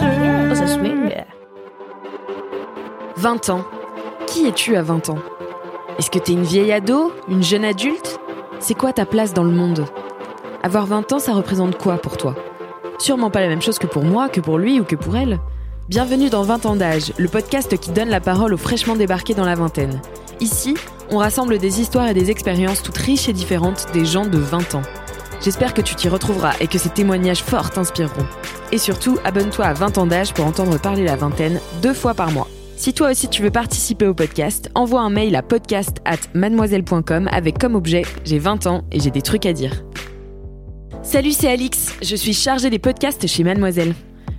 Ah ouais. Oh, ça swing. 20 ans. Qui es-tu à 20 ans? Est-ce que t'es une vieille ado? Une jeune adulte? C'est quoi ta place dans le monde? Avoir 20 ans, ça représente quoi pour toi? Sûrement pas la même chose que pour moi, que pour lui ou que pour elle. Bienvenue dans 20 ans d'âge, le podcast qui donne la parole aux fraîchement débarqués dans la vingtaine. Ici, on rassemble des histoires et des expériences toutes riches et différentes des gens de 20 ans. J'espère que tu t'y retrouveras et que ces témoignages forts t'inspireront. Et surtout, abonne-toi à 20 ans d'âge pour entendre parler la vingtaine deux fois par mois. Si toi aussi tu veux participer au podcast, envoie un mail à podcast at mademoiselle.com avec comme objet J'ai 20 ans et j'ai des trucs à dire. Salut, c'est Alix, je suis chargée des podcasts chez Mademoiselle.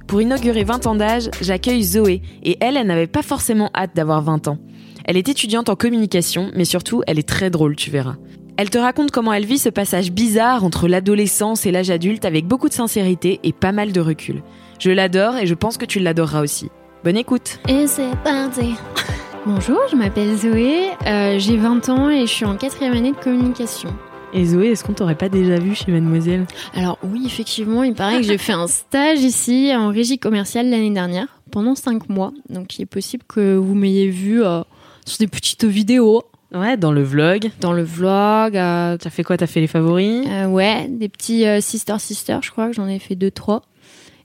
Pour inaugurer 20 ans d'âge, j'accueille Zoé et elle, elle n'avait pas forcément hâte d'avoir 20 ans. Elle est étudiante en communication, mais surtout, elle est très drôle, tu verras. Elle te raconte comment elle vit ce passage bizarre entre l'adolescence et l'âge adulte avec beaucoup de sincérité et pas mal de recul. Je l'adore et je pense que tu l'adoreras aussi. Bonne écoute Et c'est parti Bonjour, je m'appelle Zoé, euh, j'ai 20 ans et je suis en quatrième année de communication. Et Zoé, est-ce qu'on t'aurait pas déjà vu chez Mademoiselle? Alors oui, effectivement, il paraît que j'ai fait un stage ici en régie commerciale l'année dernière, pendant 5 mois. Donc il est possible que vous m'ayez vu euh, sur des petites vidéos. Ouais, dans le vlog. Dans le vlog. Euh, T'as fait quoi? T'as fait les favoris? euh, Ouais, des petits euh, Sister Sister, je crois que j'en ai fait 2-3.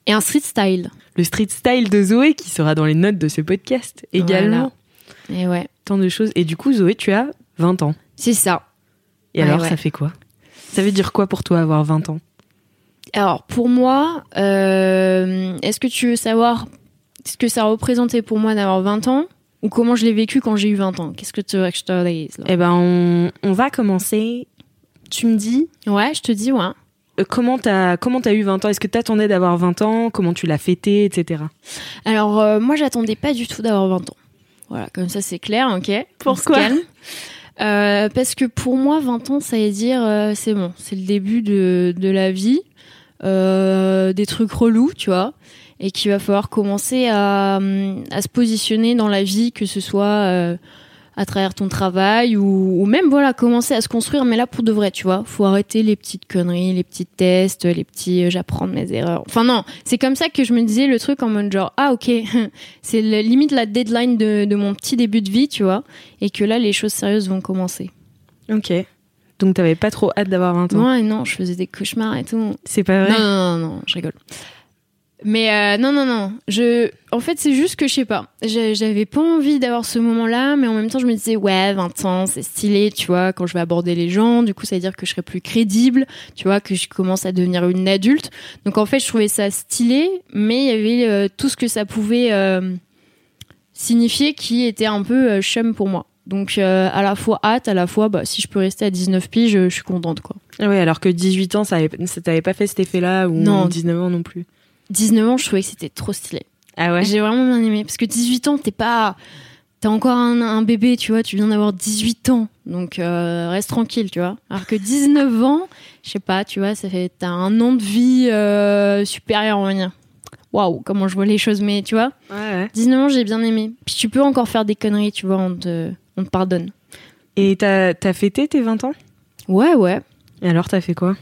Et un street style. Le street style de Zoé qui sera dans les notes de ce podcast également. Et ouais. Tant de choses. Et du coup, Zoé, tu as 20 ans. C'est ça. Et Ouais, alors, ouais. ça fait quoi? Ça veut dire quoi pour toi avoir 20 ans? Alors pour moi, est-ce que tu veux savoir ce que ça représentait pour moi d'avoir 20 ans? Ou comment je l'ai vécu quand j'ai eu 20 ans? Qu'est-ce que tu veux que je te dise Eh ben, on, on va commencer. Tu me dis? Ouais, je te dis ouais. euh, comment t'as comment t'as eu 20 ans? Est-ce que t'attendais d'avoir 20 ans? Comment tu l'as fêté, etc. Alors euh, moi j'attendais pas du tout d'avoir 20 ans. Voilà, comme ça c'est clair, ok. Pourquoi? Euh, Parce que pour moi 20 ans ça veut dire euh, c'est bon, c'est le début de, de la vie, des trucs relous, tu vois, et qu'il va falloir commencer à, à se positionner dans la vie, que ce soit euh, à travers ton travail ou, ou même voilà commencer à se construire, mais là pour de vrai, tu vois, faut arrêter les petites conneries, les petits tests, les petits euh, j'apprends de mes erreurs. Enfin non, c'est comme ça que je me disais le truc en mode genre ah ok, c'est limite la deadline de, de mon petit début de vie, tu vois, et que là les choses sérieuses vont commencer. Ok. Donc t'avais pas trop hâte d'avoir 20 ans et non, je faisais des cauchemars et tout. C'est pas vrai? Non, non, non, non, je rigole. Mais euh, non, non, non. Je, en fait, c'est juste que je sais pas. J'avais pas envie d'avoir ce moment-là, mais en même temps, je me disais ouais, 20 ans, c'est stylé, tu vois. Quand je vais aborder les gens, du coup, ça veut dire que je serai plus crédible, tu vois, que je commence à devenir une adulte. Donc en fait, je trouvais ça stylé, mais il y avait euh, tout ce que ça pouvait euh, signifier qui était un peu chum pour moi. Donc euh, à la fois hâte, à la fois bah, si je peux rester à 19 piges, je, je suis contente quoi. Ah Ouais, alors que 18 ans, ça t'avait pas fait cet effet-là ou Non. 19 ans non plus. 19 ans, je trouvais que c'était trop stylé. Ah ouais J'ai vraiment bien aimé. Parce que 18 ans, t'es pas. T'es encore un, un bébé, tu vois. Tu viens d'avoir 18 ans. Donc, euh, reste tranquille, tu vois. Alors que 19 ans, je sais pas, tu vois, ça fait. T'as un an de vie euh, supérieur, on va dire. Waouh, comment je vois les choses, mais tu vois. Ouais, ouais. 19 ans, j'ai bien aimé. Puis tu peux encore faire des conneries, tu vois, on te, on te pardonne. Et t'as t'as fêté tes 20 ans? Ouais, ouais. Et alors t'as fait quoi?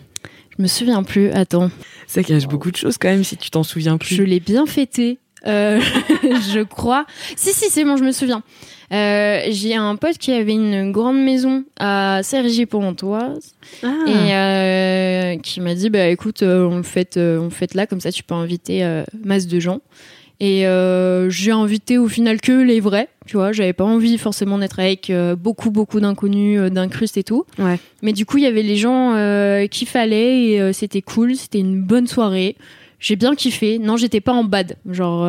Je me souviens plus. Attends. Ça cache beaucoup de choses quand même si tu t'en souviens plus. Je l'ai bien fêté. Euh, je crois. Si, si, c'est bon, je me souviens. Euh, j'ai un pote qui avait une grande maison à Cergy-Pontoise Ah. et euh, qui m'a dit bah écoute euh, on le fait euh, on le fait là comme ça tu peux inviter euh, masse de gens et euh, j'ai invité au final que les vrais tu vois j'avais pas envie forcément d'être avec euh, beaucoup beaucoup d'inconnus euh, d'incrustes et tout Ouais. mais du coup il y avait les gens qu'il fallait et c'était cool c'était une bonne soirée j'ai bien kiffé non j'étais pas en bad genre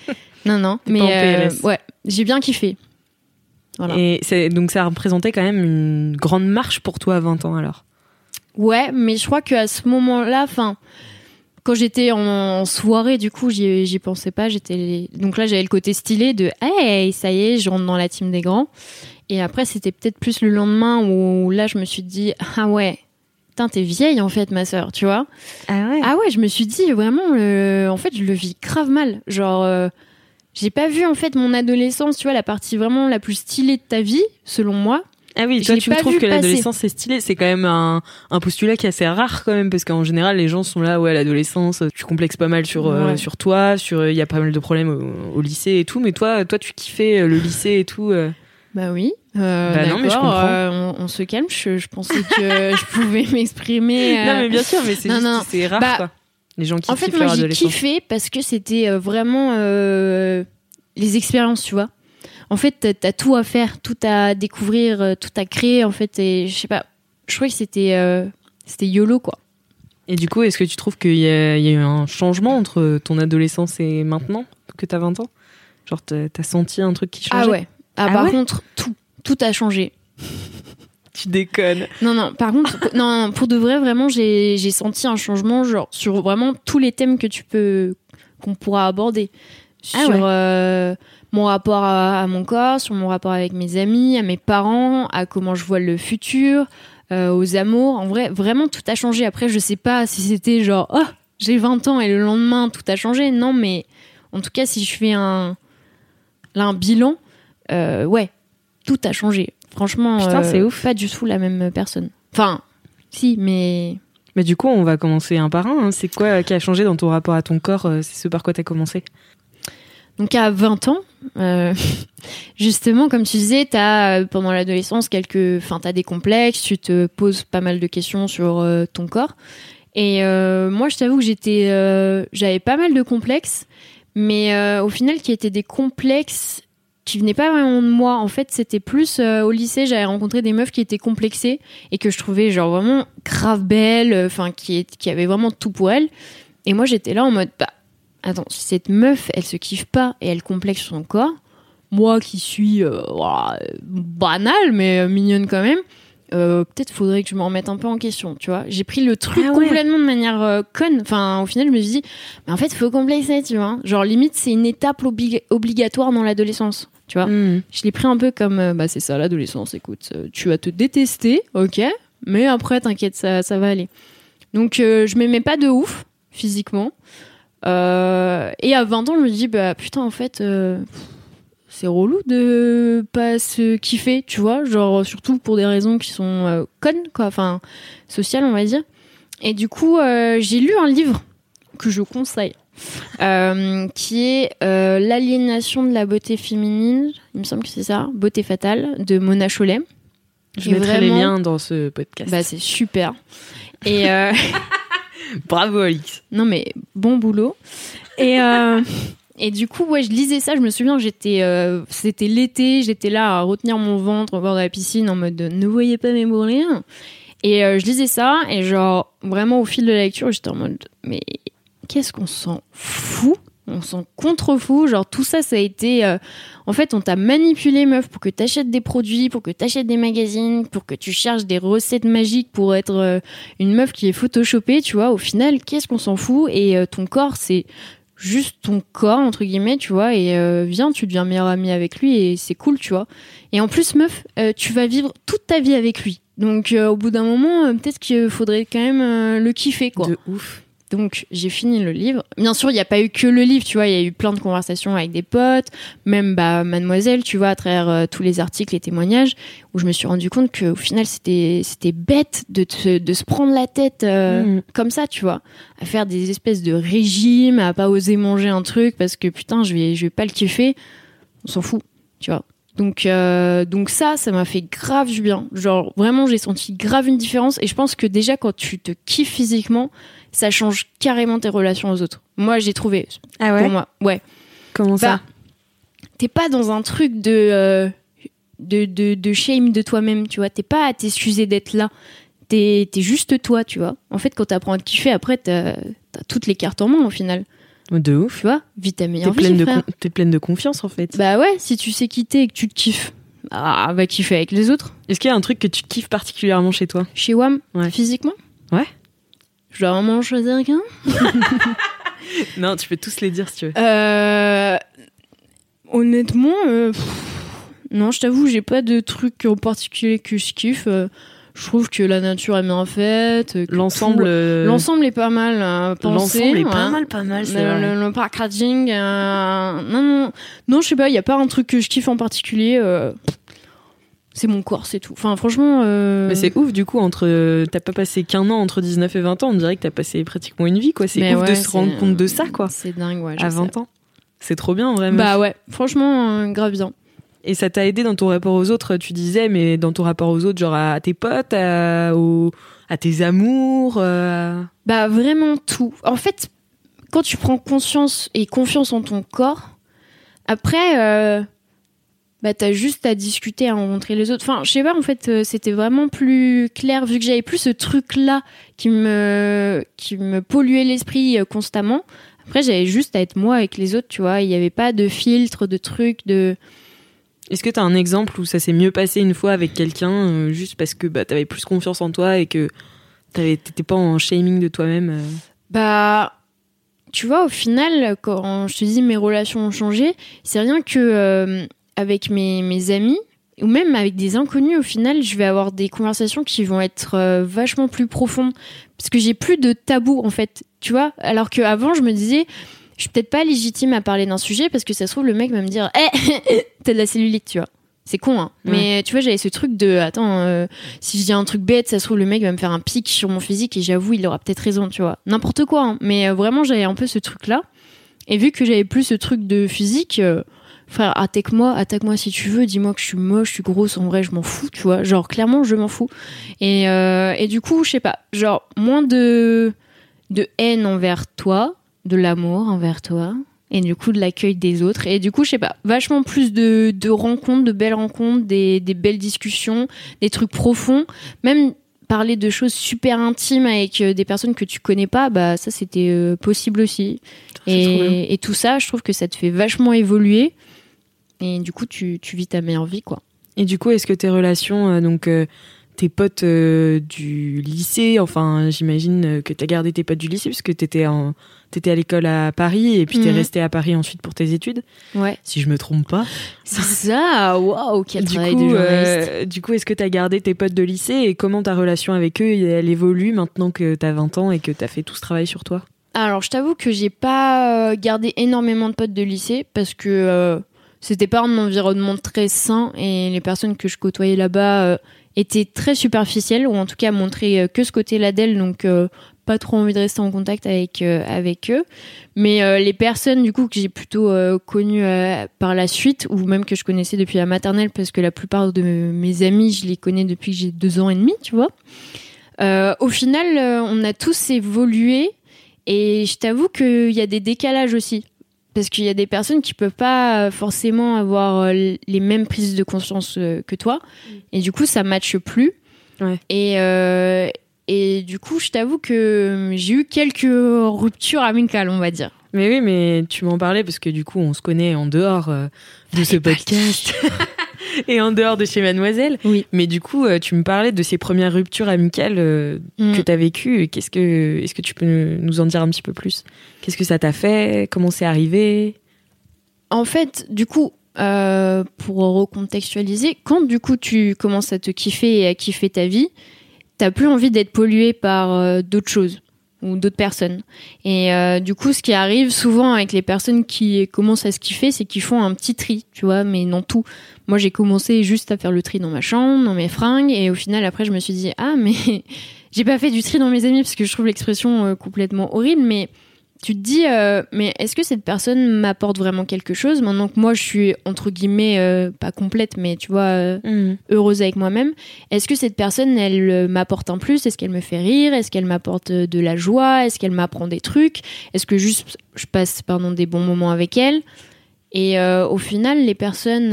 non non mais pas en PLS. ouais j'ai bien kiffé voilà. Et donc ça représentait quand même une grande marche pour toi à 20 ans alors? Ouais, mais je crois qu'à ce moment-là, enfin, quand j'étais en, soirée, du coup, j'y pensais pas. J'étais donc là, j'avais le côté stylé de hey, ça y est, je rentre dans la team des grands. Et après, c'était peut-être plus le lendemain où là, je me suis dit ah ouais, t'es vieille en fait, ma sœur, tu vois. Ah ouais. Ah ouais, je me suis dit vraiment, euh, en fait, je le vis grave mal. Genre, euh, j'ai pas vu en fait mon adolescence, tu vois, la partie vraiment la plus stylée de ta vie, selon moi. Ah oui, toi tu trouves que l'adolescence c'est stylé, c'est quand même un, un postulat qui est assez rare quand même parce qu'en général les gens sont là ouais l'adolescence tu complexes pas mal sur euh, sur toi, sur il y a pas mal de problèmes au, au lycée et tout mais toi toi tu kiffais euh, le lycée et tout euh. Bah oui. Euh, Bah non, mais je d'accord, comprends. euh, on, on se calme. Je, je pensais que je pouvais m'exprimer. euh, Non mais bien sûr mais c'est rare Bah, quoi. Les gens qui en fait, moi, j'ai kiffé parce que c'était euh, vraiment euh, les expériences, tu vois. En fait, t'as- tout à faire, tout à découvrir, euh, tout à créer, en fait. Et je sais pas, je trouvais que c'était euh, c'était YOLO, quoi. Et du coup, est-ce que tu trouves qu'il y, a il y a eu un changement entre ton adolescence et maintenant que t'as 20 ans? Genre t'as senti un truc qui changeait? Ah ouais. Ah, Ah par ouais? contre, tout, tout a changé. Tu déconnes. Non, non, par contre, non, pour de vrai, vraiment, j'ai j'ai senti un changement, genre, sur vraiment tous les thèmes que tu peux, qu'on pourra aborder. Ah Sur ouais. euh, mon rapport à, à mon corps, sur mon rapport avec mes amis, à mes parents, à comment je vois le futur, euh, aux amours. En vrai, vraiment, tout a changé. Après, je sais pas si c'était genre, oh, j'ai 20 ans et le lendemain, tout a changé. Non, mais en tout cas, si je fais un, là, un bilan, euh, ouais, tout a changé. Franchement, Putain, euh, c'est ouf. Pas du tout la même personne. Enfin, si, mais Mais du coup, on va commencer un par un. hein. C'est quoi qui a changé dans ton rapport à ton corps euh, C'est ce par quoi t'as commencé? Donc à 20 ans, euh, justement, comme tu disais, t'as euh, pendant l'adolescence quelques, enfin, t'as des complexes, tu te poses pas mal de questions sur euh, ton corps. Et moi, je t'avoue que j'étais, j'avais pas mal de complexes, mais au final, qui étaient des complexes qui venaient pas vraiment de moi. En fait, c'était plus au lycée, j'avais rencontré des meufs qui étaient complexées et que je trouvais genre vraiment grave belles, enfin, qui, qui avaient vraiment tout pour elles. Et moi, j'étais là en mode, bah, attends, si cette meuf, elle se kiffe pas et elle complexe son corps, moi qui suis euh, banale mais euh, mignonne quand même, euh, peut-être faudrait que je me remette un peu en question, tu vois. J'ai pris le truc Ah ouais. complètement de manière euh, conne. Enfin, au final, je me suis dit, mais en fait, faut complexer, tu vois. Genre, limite, c'est une étape obli- obligatoire dans l'adolescence, tu vois. Hmm. Je l'ai pris un peu comme, euh, bah c'est ça l'adolescence, écoute, tu vas te détester, ok, mais après t'inquiète, ça, ça va aller. Donc je m'aimais pas de ouf, physiquement. Euh, et à 20 ans, je me dis, bah putain, en fait, euh, c'est relou de pas se kiffer, tu vois, genre surtout pour des raisons qui sont euh, connes, quoi, enfin, sociales, on va dire. Et du coup, euh, j'ai lu un livre que je conseille. euh, qui est l'aliénation de la beauté féminine, il me semble que c'est ça, beauté fatale, de Mona Chollet. Je Et mettrai les vraiment- liens dans ce podcast. Bah c'est super. Et Bravo Alix. non mais bon boulot. Et euh, et du coup ouais je lisais ça, je me souviens j'étais euh, c'était l'été, j'étais là à retenir mon ventre au bord de la piscine en mode ne voyez pas mes bourrelins. Et euh, je lisais ça et genre vraiment au fil de la lecture j'étais en mode mais qu'est-ce qu'on s'en fout on s'en contrefou, genre tout ça, ça a été. euh, en fait, on t'a manipulé, meuf, pour que t'achètes des produits, pour que t'achètes des magazines, pour que tu cherches des recettes magiques pour être euh, une meuf qui est photoshopée, tu vois. Au final, qu'est-ce qu'on s'en fout? Et euh, ton corps, c'est juste ton corps, entre guillemets, tu vois. Et euh, viens, tu deviens meilleure amie avec lui et c'est cool, tu vois. Et en plus, meuf, tu vas vivre toute ta vie avec lui. Donc, au bout d'un moment, peut-être qu'il faudrait quand même le kiffer, quoi. De ouf. Donc j'ai fini le livre. Bien sûr, il n'y a pas eu que le livre, tu vois, il y a eu plein de conversations avec des potes, même bah mademoiselle, tu vois, à travers euh, tous les articles et témoignages où je me suis rendu compte qu'au final c'était c'était bête de te- de se prendre la tête euh, Mhm. comme ça, tu vois, à faire des espèces de régimes, à pas oser manger un truc parce que putain, je vais je vais pas le kiffer. On s'en fout, tu vois. Donc, euh, donc ça, ça m'a fait grave du bien. Genre, vraiment, j'ai senti grave une différence. Et je pense que déjà, quand tu te kiffes physiquement, ça change carrément tes relations aux autres. Moi, j'ai trouvé. Ah Pour moi, ouais. Comment ça Bah, T'es pas dans un truc de, euh, de, de, de shame de toi-même, tu vois. T'es pas à t'excuser d'être là. T'es es juste toi, tu vois. En fait, quand t'apprends à te kiffer, après, t'as as toutes les cartes en main au final. De ouf. Tu vois, vis ta T'es meilleure vie, pleine, de frère. t'es pleine de confiance en fait. Bah ouais, si tu sais quitter et que tu te kiffes, ah, va kiffer avec les autres. Est-ce qu'il y a un truc que tu kiffes particulièrement chez toi? Chez WAM, Ouais. physiquement? Ouais. Je dois vraiment en choisir qu'un Non, tu peux tous les dire si tu veux. Euh, honnêtement, euh, non, je t'avoue, j'ai pas de truc en particulier que je kiffe. Je trouve que la nature est bien faite. L'ensemble. euh, L'ensemble est pas mal euh, pensé. l'ensemble est ouais. pas mal, pas mal. c'est Le, le- le packaging, euh, non, non, non, je sais pas, il y a pas un truc que je kiffe en particulier. euh, c'est mon corps, c'est tout. Enfin, franchement. euh, Mais c'est ouf du coup entre t'as pas passé qu'un an entre 19 et 20 ans, on dirait que t'as passé pratiquement une vie quoi. C'est ouf de se rendre compte de ça quoi. C'est dingue, ouais. À sais. 20 ans. C'est trop bien vraiment. Bah ouais, franchement, euh, grave bien. Et ça t'a aidé dans ton rapport aux autres, tu disais, mais dans ton rapport aux autres, genre à tes potes, à, tes amours. euh, Bah vraiment tout. En fait, quand tu prends conscience et confiance en ton corps, après, euh, bah t'as juste à discuter, à rencontrer les autres. Enfin, je sais pas, en fait, euh, c'était vraiment plus clair vu que j'avais plus ce truc-là qui me qui me polluait l'esprit constamment. Après, j'avais juste à être moi avec les autres, tu vois. Il y avait pas de filtre, de trucs, de. Est-ce que t'as un exemple où ça s'est mieux passé une fois avec quelqu'un, euh, juste parce que bah, t'avais plus confiance en toi et que t'étais pas en shaming de toi-même euh Bah, tu vois, au final, quand je te dis mes relations ont changé, c'est rien que euh, avec mes, mes amis ou même avec des inconnus, au final, je vais avoir des conversations qui vont être vachement plus profondes parce que j'ai plus de tabou en fait, tu vois. Alors qu'avant, je me disais, je suis peut-être pas légitime à parler d'un sujet parce que ça se trouve le mec va me dire, eh, t'as de la cellulite, tu vois. C'est con, hein. Ouais. Mais tu vois, j'avais ce truc de, attends, euh, si je dis un truc bête, ça se trouve le mec va me faire un pic sur mon physique et j'avoue, il aura peut-être raison, tu vois. N'importe quoi, hein. Mais euh, vraiment, j'avais un peu ce truc-là. Et vu que j'avais plus ce truc de physique, euh, frère, attaque-moi, attaque-moi si tu veux, dis-moi que je suis moche, je suis grosse, en vrai, je m'en fous, tu vois. Genre, clairement, je m'en fous. Et, euh, et du coup, je sais pas, genre, moins de, de haine envers toi, de l'amour envers toi, et du coup, de l'accueil des autres. Et du coup, je sais pas, vachement plus de, de rencontres, de belles rencontres, des, des belles discussions, des trucs profonds, même parler de choses super intimes avec euh, des personnes que tu connais pas, bah ça c'était euh, possible aussi. Et, et tout ça, je trouve que ça te fait vachement évoluer. Et du coup, tu, tu vis ta meilleure vie, quoi. Et du coup, est-ce que tes relations, euh, donc euh, tes potes euh, du lycée, enfin, j'imagine euh, que t'as gardé tes potes du lycée puisque t'étais en, t'étais à l'école à Paris et puis t'es Mhm. resté à Paris ensuite pour tes études, Ouais. si je me trompe pas. C'est ça, waouh, quel du travail coup, de journaliste. euh, du coup, est-ce que t'as gardé tes potes de lycée et comment ta relation avec eux, elle évolue maintenant que t'as 20 ans et que t'as fait tout ce travail sur toi? Alors, je t'avoue que j'ai pas euh, gardé énormément de potes de lycée parce que euh, c'était pas un environnement très sain et les personnes que je côtoyais là-bas étaient très superficielles ou en tout cas montraient euh, que ce côté-là d'elles, donc euh, pas trop envie de rester en contact avec euh, avec eux. Mais les personnes du coup que j'ai plutôt connues par la suite ou même que je connaissais depuis la maternelle parce que la plupart de mes amis je les connais depuis que j'ai deux ans et demi, tu vois. Au final, on a tous évolué et je t'avoue qu'il y a des décalages aussi. Parce qu'il y a des personnes qui peuvent pas euh, forcément avoir euh, les mêmes prises de conscience euh, que toi. Et du coup, ça matche plus. Ouais. Et, euh, et du coup, je t'avoue que j'ai eu quelques ruptures amicales, on va dire. Mais oui, mais tu m'en parlais parce que du coup, on se connaît en dehors euh, de ce podcast et en dehors de chez Mademoiselle. Oui. Mais du coup, euh, tu me parlais de ces premières ruptures amicales euh, Mm. que tu as vécues. Qu'est-ce que, est-ce que tu peux nous en dire un petit peu plus? Qu'est-ce que ça t'a fait? Comment c'est arrivé? En fait, du coup, euh, pour recontextualiser, quand du coup tu commences à te kiffer et à kiffer ta vie, t'as plus envie d'être pollué par euh, d'autres choses ou d'autres personnes. Et euh, du coup, ce qui arrive souvent avec les personnes qui commencent à se kiffer, c'est qu'ils font un petit tri, tu vois, mais non tout. Moi, j'ai commencé juste à faire le tri dans ma chambre, dans mes fringues, et au final, après, je me suis dit, ah, mais j'ai pas fait du tri dans mes amis parce que je trouve l'expression euh, complètement horrible, mais tu te dis, euh, mais est-ce que cette personne m'apporte vraiment quelque chose maintenant que moi je suis entre guillemets euh, pas complète, mais tu vois euh, Mm. heureuse avec moi-même Est-ce que cette personne elle m'apporte un plus? Est-ce qu'elle me fait rire? Est-ce qu'elle m'apporte de la joie? Est-ce qu'elle m'apprend des trucs? Est-ce que juste je passe pardon des bons moments avec elle? Et au final, les personnes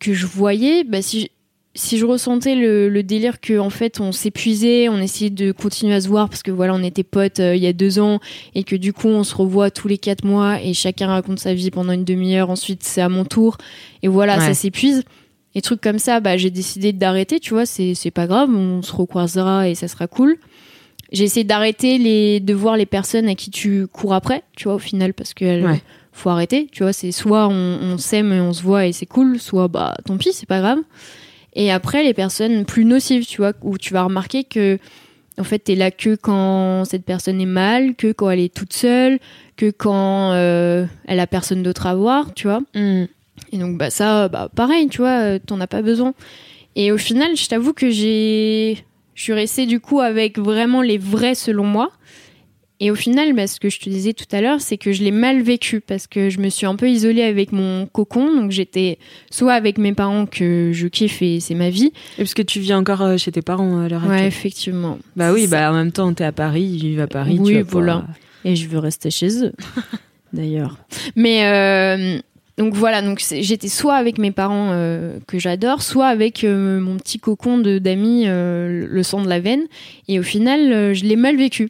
que je voyais, bah, si si je ressentais le, le délire que en fait on s'épuisait, on essayait de continuer à se voir parce que voilà on était potes euh, il y a deux ans et que du coup on se revoit tous les quatre mois et chacun raconte sa vie pendant une demi-heure. Ensuite c'est à mon tour et voilà Ouais. ça s'épuise. Et trucs comme ça, bah j'ai décidé d'arrêter. Tu vois c'est pas grave, on se recroisera et ça sera cool. J'ai essayé d'arrêter les de voir les personnes à qui tu cours après, tu vois au final parce que Ouais. faut arrêter. Tu vois c'est soit on, on s'aime et on se voit et c'est cool, soit bah tant pis c'est pas grave. Et après, les personnes plus nocives, tu vois, où tu vas remarquer que, en fait, t'es là que quand cette personne est mal, que quand elle est toute seule, que quand euh, elle a personne d'autre à voir, tu vois. Mm. Et donc, bah, ça, bah, pareil, tu vois, euh, t'en as pas besoin. Et au final, je t'avoue que j'ai. Je suis restée du coup avec vraiment les vrais selon moi. Et au final, bah, ce que je te disais tout à l'heure, c'est que je l'ai mal vécu parce que je me suis un peu isolée avec mon cocon. Donc j'étais soit avec mes parents que je kiffe et c'est ma vie. Et parce que tu vis encore euh, chez tes parents à l'heure Ouais, actuelle. effectivement. Bah oui, bah en même temps, t'es à Paris, ils vivent à Paris. Oui, tu voilà. pouvoir- Et je veux rester chez eux, d'ailleurs. Mais euh, donc voilà, donc j'étais soit avec mes parents euh, que j'adore, soit avec euh, mon petit cocon de d'amis, euh, le sang de la veine. Et au final, euh, je l'ai mal vécu.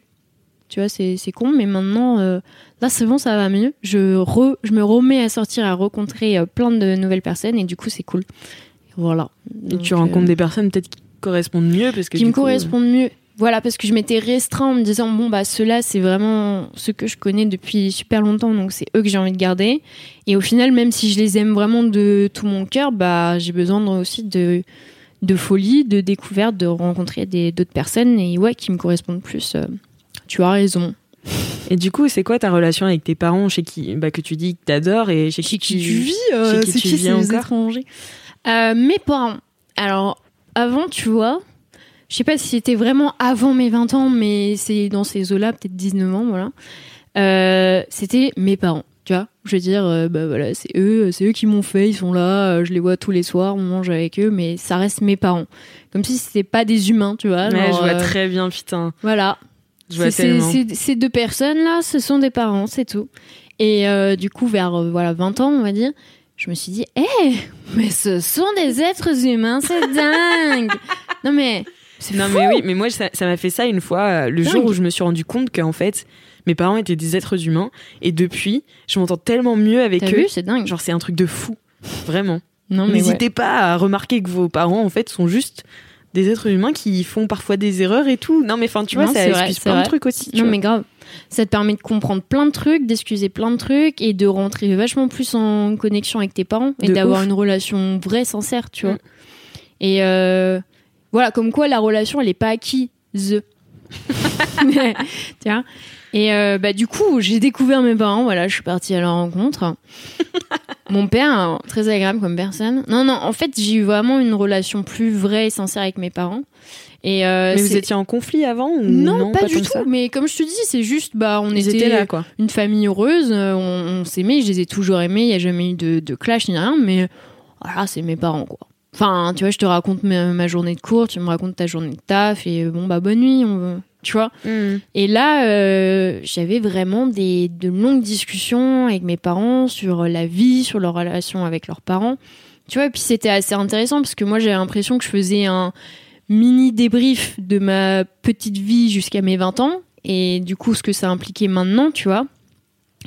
Tu vois, c'est c'est con, mais maintenant, euh, là, c'est bon, ça va mieux. Je, re- je me remets à sortir, à rencontrer euh, plein de nouvelles personnes, et du coup, c'est cool. Voilà. Et Donc, tu euh, rencontres des personnes peut-être qui correspondent mieux parce que qui me coup, euh, correspondent mieux. Voilà, parce que je m'étais restreint en me disant, bon, bah, ceux-là, c'est vraiment ceux que je connais depuis super longtemps, donc c'est eux que j'ai envie de garder. Et au final, même si je les aime vraiment de tout mon cœur, bah, j'ai besoin aussi de, de folie, de découverte, de rencontrer des- d'autres personnes, et ouais, qui me correspondent plus. Tu as raison. Et du coup, c'est quoi ta relation avec tes parents chez qui bah, que tu dis que t'adores et chez qui, Chez qui tu tu vis, euh, chez qui tu qui vis ces encore étrangers? Euh, Mes parents. Alors, avant, tu vois, je sais pas si c'était vraiment avant mes 20 ans, mais c'est dans ces eaux-là, peut-être 19 ans, voilà. Euh, c'était mes parents, tu vois. Je veux dire, euh, bah voilà, c'est eux, c'est eux qui m'ont fait, ils sont là, je les vois tous les soirs, on mange avec eux, mais ça reste mes parents. Comme si c'était pas des humains, tu vois. Ouais, genre, je vois très bien, putain. Voilà, Ces deux personnes-là, ce sont des parents, c'est tout. Et euh, du coup, vers euh, voilà 20 ans, on va dire, je me suis dit, hé, mais ce sont des êtres humains, c'est dingue Non mais, c'est Non fou. mais oui, mais moi ça m'a fait ça une fois euh, le Dingue. jour où je me suis rendu compte qu'en fait mes parents étaient des êtres humains et depuis je m'entends tellement mieux avec T'as eux. vu, c'est dingue. Genre c'est un truc de fou, vraiment. ouais. N'hésitez pas à remarquer que vos parents en fait sont juste des êtres humains qui font parfois des erreurs et tout. Non mais enfin tu vois Non, ça excuse plein de trucs aussi. tu Non vois. mais grave. Ça te permet de comprendre plein de trucs, d'excuser plein de trucs et de rentrer vachement plus en connexion avec tes parents et d'avoir une relation vraie, sincère, tu vois. Mm. Et euh, voilà, comme quoi la relation, elle est pas acquise. vois et euh, bah, du coup, j'ai découvert mes parents, voilà, je suis partie à leur rencontre. Mon père, euh, très agréable comme personne. Non, non, en fait, j'ai eu vraiment une relation plus vraie et sincère avec mes parents. Et euh, Mais vous étiez en conflit avant ou non, pas, du tout. Mais comme je te dis, c'est juste, bah, on Ils était, là quoi. une famille heureuse, euh, on, on s'aimait, je les ai toujours aimés, il n'y a jamais eu de, de clash ni rien, mais voilà, c'est mes parents, quoi. Enfin, tu vois, je te raconte ma, ma journée de cours, tu me racontes ta journée de taf, et euh, bon, bah, bonne nuit, on, tu vois. Mm. Et là, euh, j'avais vraiment des, de longues discussions avec mes parents sur la vie, sur leur relation avec leurs parents. Tu vois, et puis c'était assez intéressant parce que moi, j'avais l'impression que je faisais un mini débrief de ma petite vie jusqu'à mes 20 ans et du coup, ce que ça impliquait maintenant, tu vois.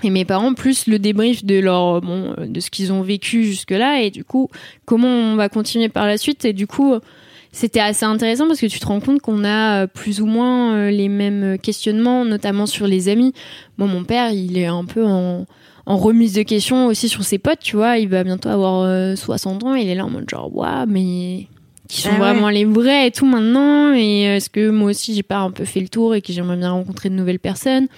Et mes parents, plus le débrief de leur, bon, de ce qu'ils ont vécu jusque-là et du coup, comment on va continuer par la suite. Et du coup, c'était assez intéressant parce que tu te rends compte qu'on a euh, plus ou moins euh, les mêmes questionnements, notamment sur les amis. Moi, mon père, il est un peu en, en remise de questions aussi sur ses potes, tu vois. Il va bientôt avoir euh, 60 ans. Il est là en mode genre, waouh, mais qui sont Ah ouais. vraiment les vrais et tout maintenant Et euh, est-ce que moi aussi, j'ai pas un peu fait le tour et que j'aimerais bien rencontrer de nouvelles personnes?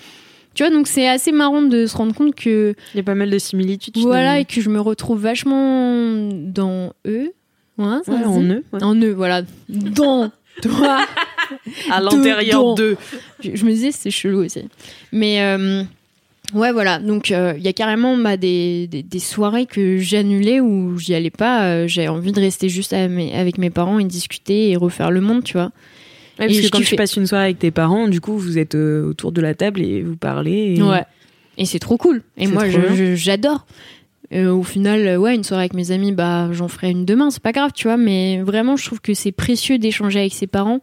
Tu vois, donc c'est assez marrant de se rendre compte que Il y a pas mal de similitudes. voilà et que je me retrouve vachement dans eux. Ouais, ça Ouais, en ouais. en eux, voilà. Dans toi. à l'intérieur de. je, me disais c'est chelou aussi. Mais euh, ouais voilà, donc euh, il y a carrément bah, des, des, des soirées que j'annulais où j'y allais pas. euh, J'avais envie de rester juste mes- avec mes parents et discuter et refaire le monde, tu vois. Ouais, parce Et que quand tu kiffais. passes une soirée avec tes parents, du coup, vous êtes autour de la table et vous parlez. et- Ouais. Et c'est trop cool. Et moi, j'adore. Euh, au final, euh, ouais, une soirée avec mes amis, bah, j'en ferai une demain, c'est pas grave, tu vois. Mais vraiment, je trouve que c'est précieux d'échanger avec ses parents.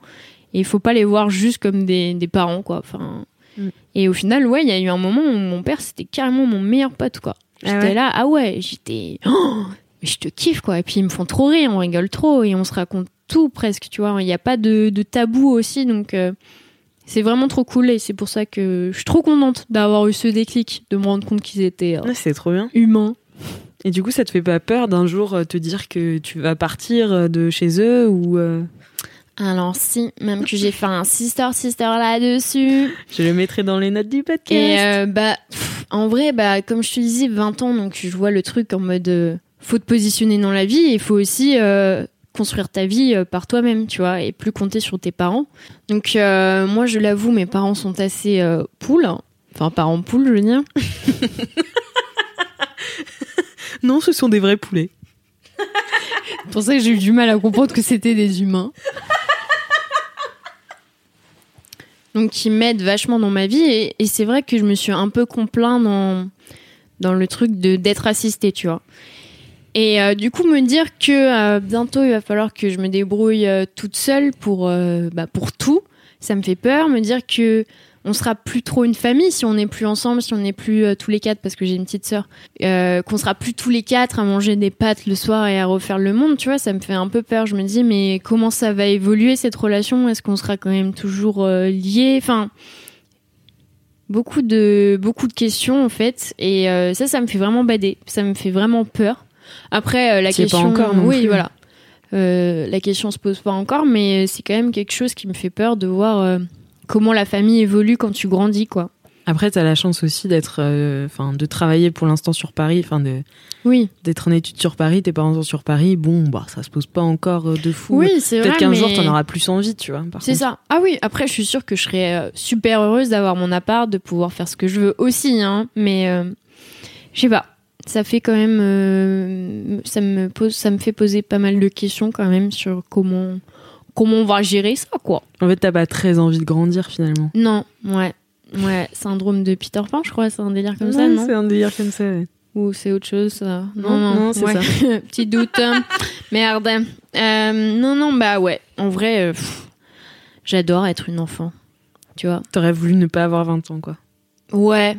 Et il faut pas les voir juste comme des, des parents, quoi. Enfin. Mm. Et au final, ouais, il y a eu un moment où mon père, c'était carrément mon meilleur pote, quoi. Ah J'étais ouais là, ah ouais, j'étais. Oh, je te kiffe, quoi. Et puis ils me font trop rire, on rigole trop et on se raconte tout presque, tu vois. Il n'y a pas de, de tabou aussi, donc euh, c'est vraiment trop cool et c'est pour ça que je suis trop contente d'avoir eu ce déclic, de me rendre compte qu'ils étaient euh, Ouais, trop bien. humains. Et du coup, ça te fait pas peur d'un jour euh, te dire que tu vas partir euh, de chez eux ou euh, Alors si, même que j'ai fait un sister sister là-dessus. je le mettrai dans les notes du podcast. Et euh, bah, pff, en vrai, bah, comme je te disais, 20 ans, donc je vois le truc en mode euh, faut te positionner dans la vie et il faut aussi construire ta vie par toi-même, tu vois, et plus compter sur tes parents. Donc moi, je l'avoue, mes parents sont assez poules. Enfin, parents poules, je veux dire. Non, ce sont des vrais poulets. C'est pour ça que j'ai eu du mal à comprendre que c'était des humains. Donc, qui m'aident vachement dans ma vie. Et, et c'est vrai que je me suis un peu complaint dans, dans le truc de d'être assistée, tu vois. Et euh, du coup, me dire que euh, bientôt, il va falloir que je me débrouille euh, toute seule pour, euh, bah, pour tout, ça me fait peur. Me dire que on sera plus trop une famille si on n'est plus ensemble, si on n'est plus euh, tous les quatre, parce que j'ai une petite sœur, euh, qu'on sera plus tous les quatre à manger des pâtes le soir et à refaire le monde, tu vois, ça me fait un peu peur. Je me dis, mais comment ça va évoluer cette relation? Est-ce qu'on sera quand même toujours euh, liés? Enfin, beaucoup de beaucoup de questions en fait, et euh, ça, ça me fait vraiment bader. Ça me fait vraiment peur. Après, la es pas question, encore non oui, plus. voilà. La question se pose pas encore, mais c'est quand même quelque chose qui me fait peur de voir comment la famille évolue quand tu grandis, quoi. Après, t'as la chance aussi d'être, euh, enfin, de travailler pour l'instant sur Paris, enfin, de Oui, d'être en études sur Paris. Tes parents sont sur Paris. Bon, bah, ça se pose pas encore euh, de fou. oui, c'est. Peut-être qu'un mais... jour, t'en auras plus envie, tu vois. C'est ça. Ah oui, après, je suis sûre que je serais euh, super heureuse d'avoir mon appart, de pouvoir faire ce que je veux aussi, hein. Mais euh, je sais pas. Ça fait quand même, euh, ça me pose, ça me fait poser pas mal de questions quand même sur comment, comment on va gérer ça, quoi. En fait, t'as pas très envie de grandir finalement. Non, ouais, ouais, syndrome de Peter Pan, je crois, c'est un délire comme ça, non C'est un délire comme ça. ouais. Ou c'est autre chose, ça Non, non, c'est ça. Petit doute. hein. Merde. Euh, non, non, bah ouais. En vrai, euh, j'adore être une enfant. Tu vois T'aurais voulu ne pas avoir 20 ans, quoi. Ouais.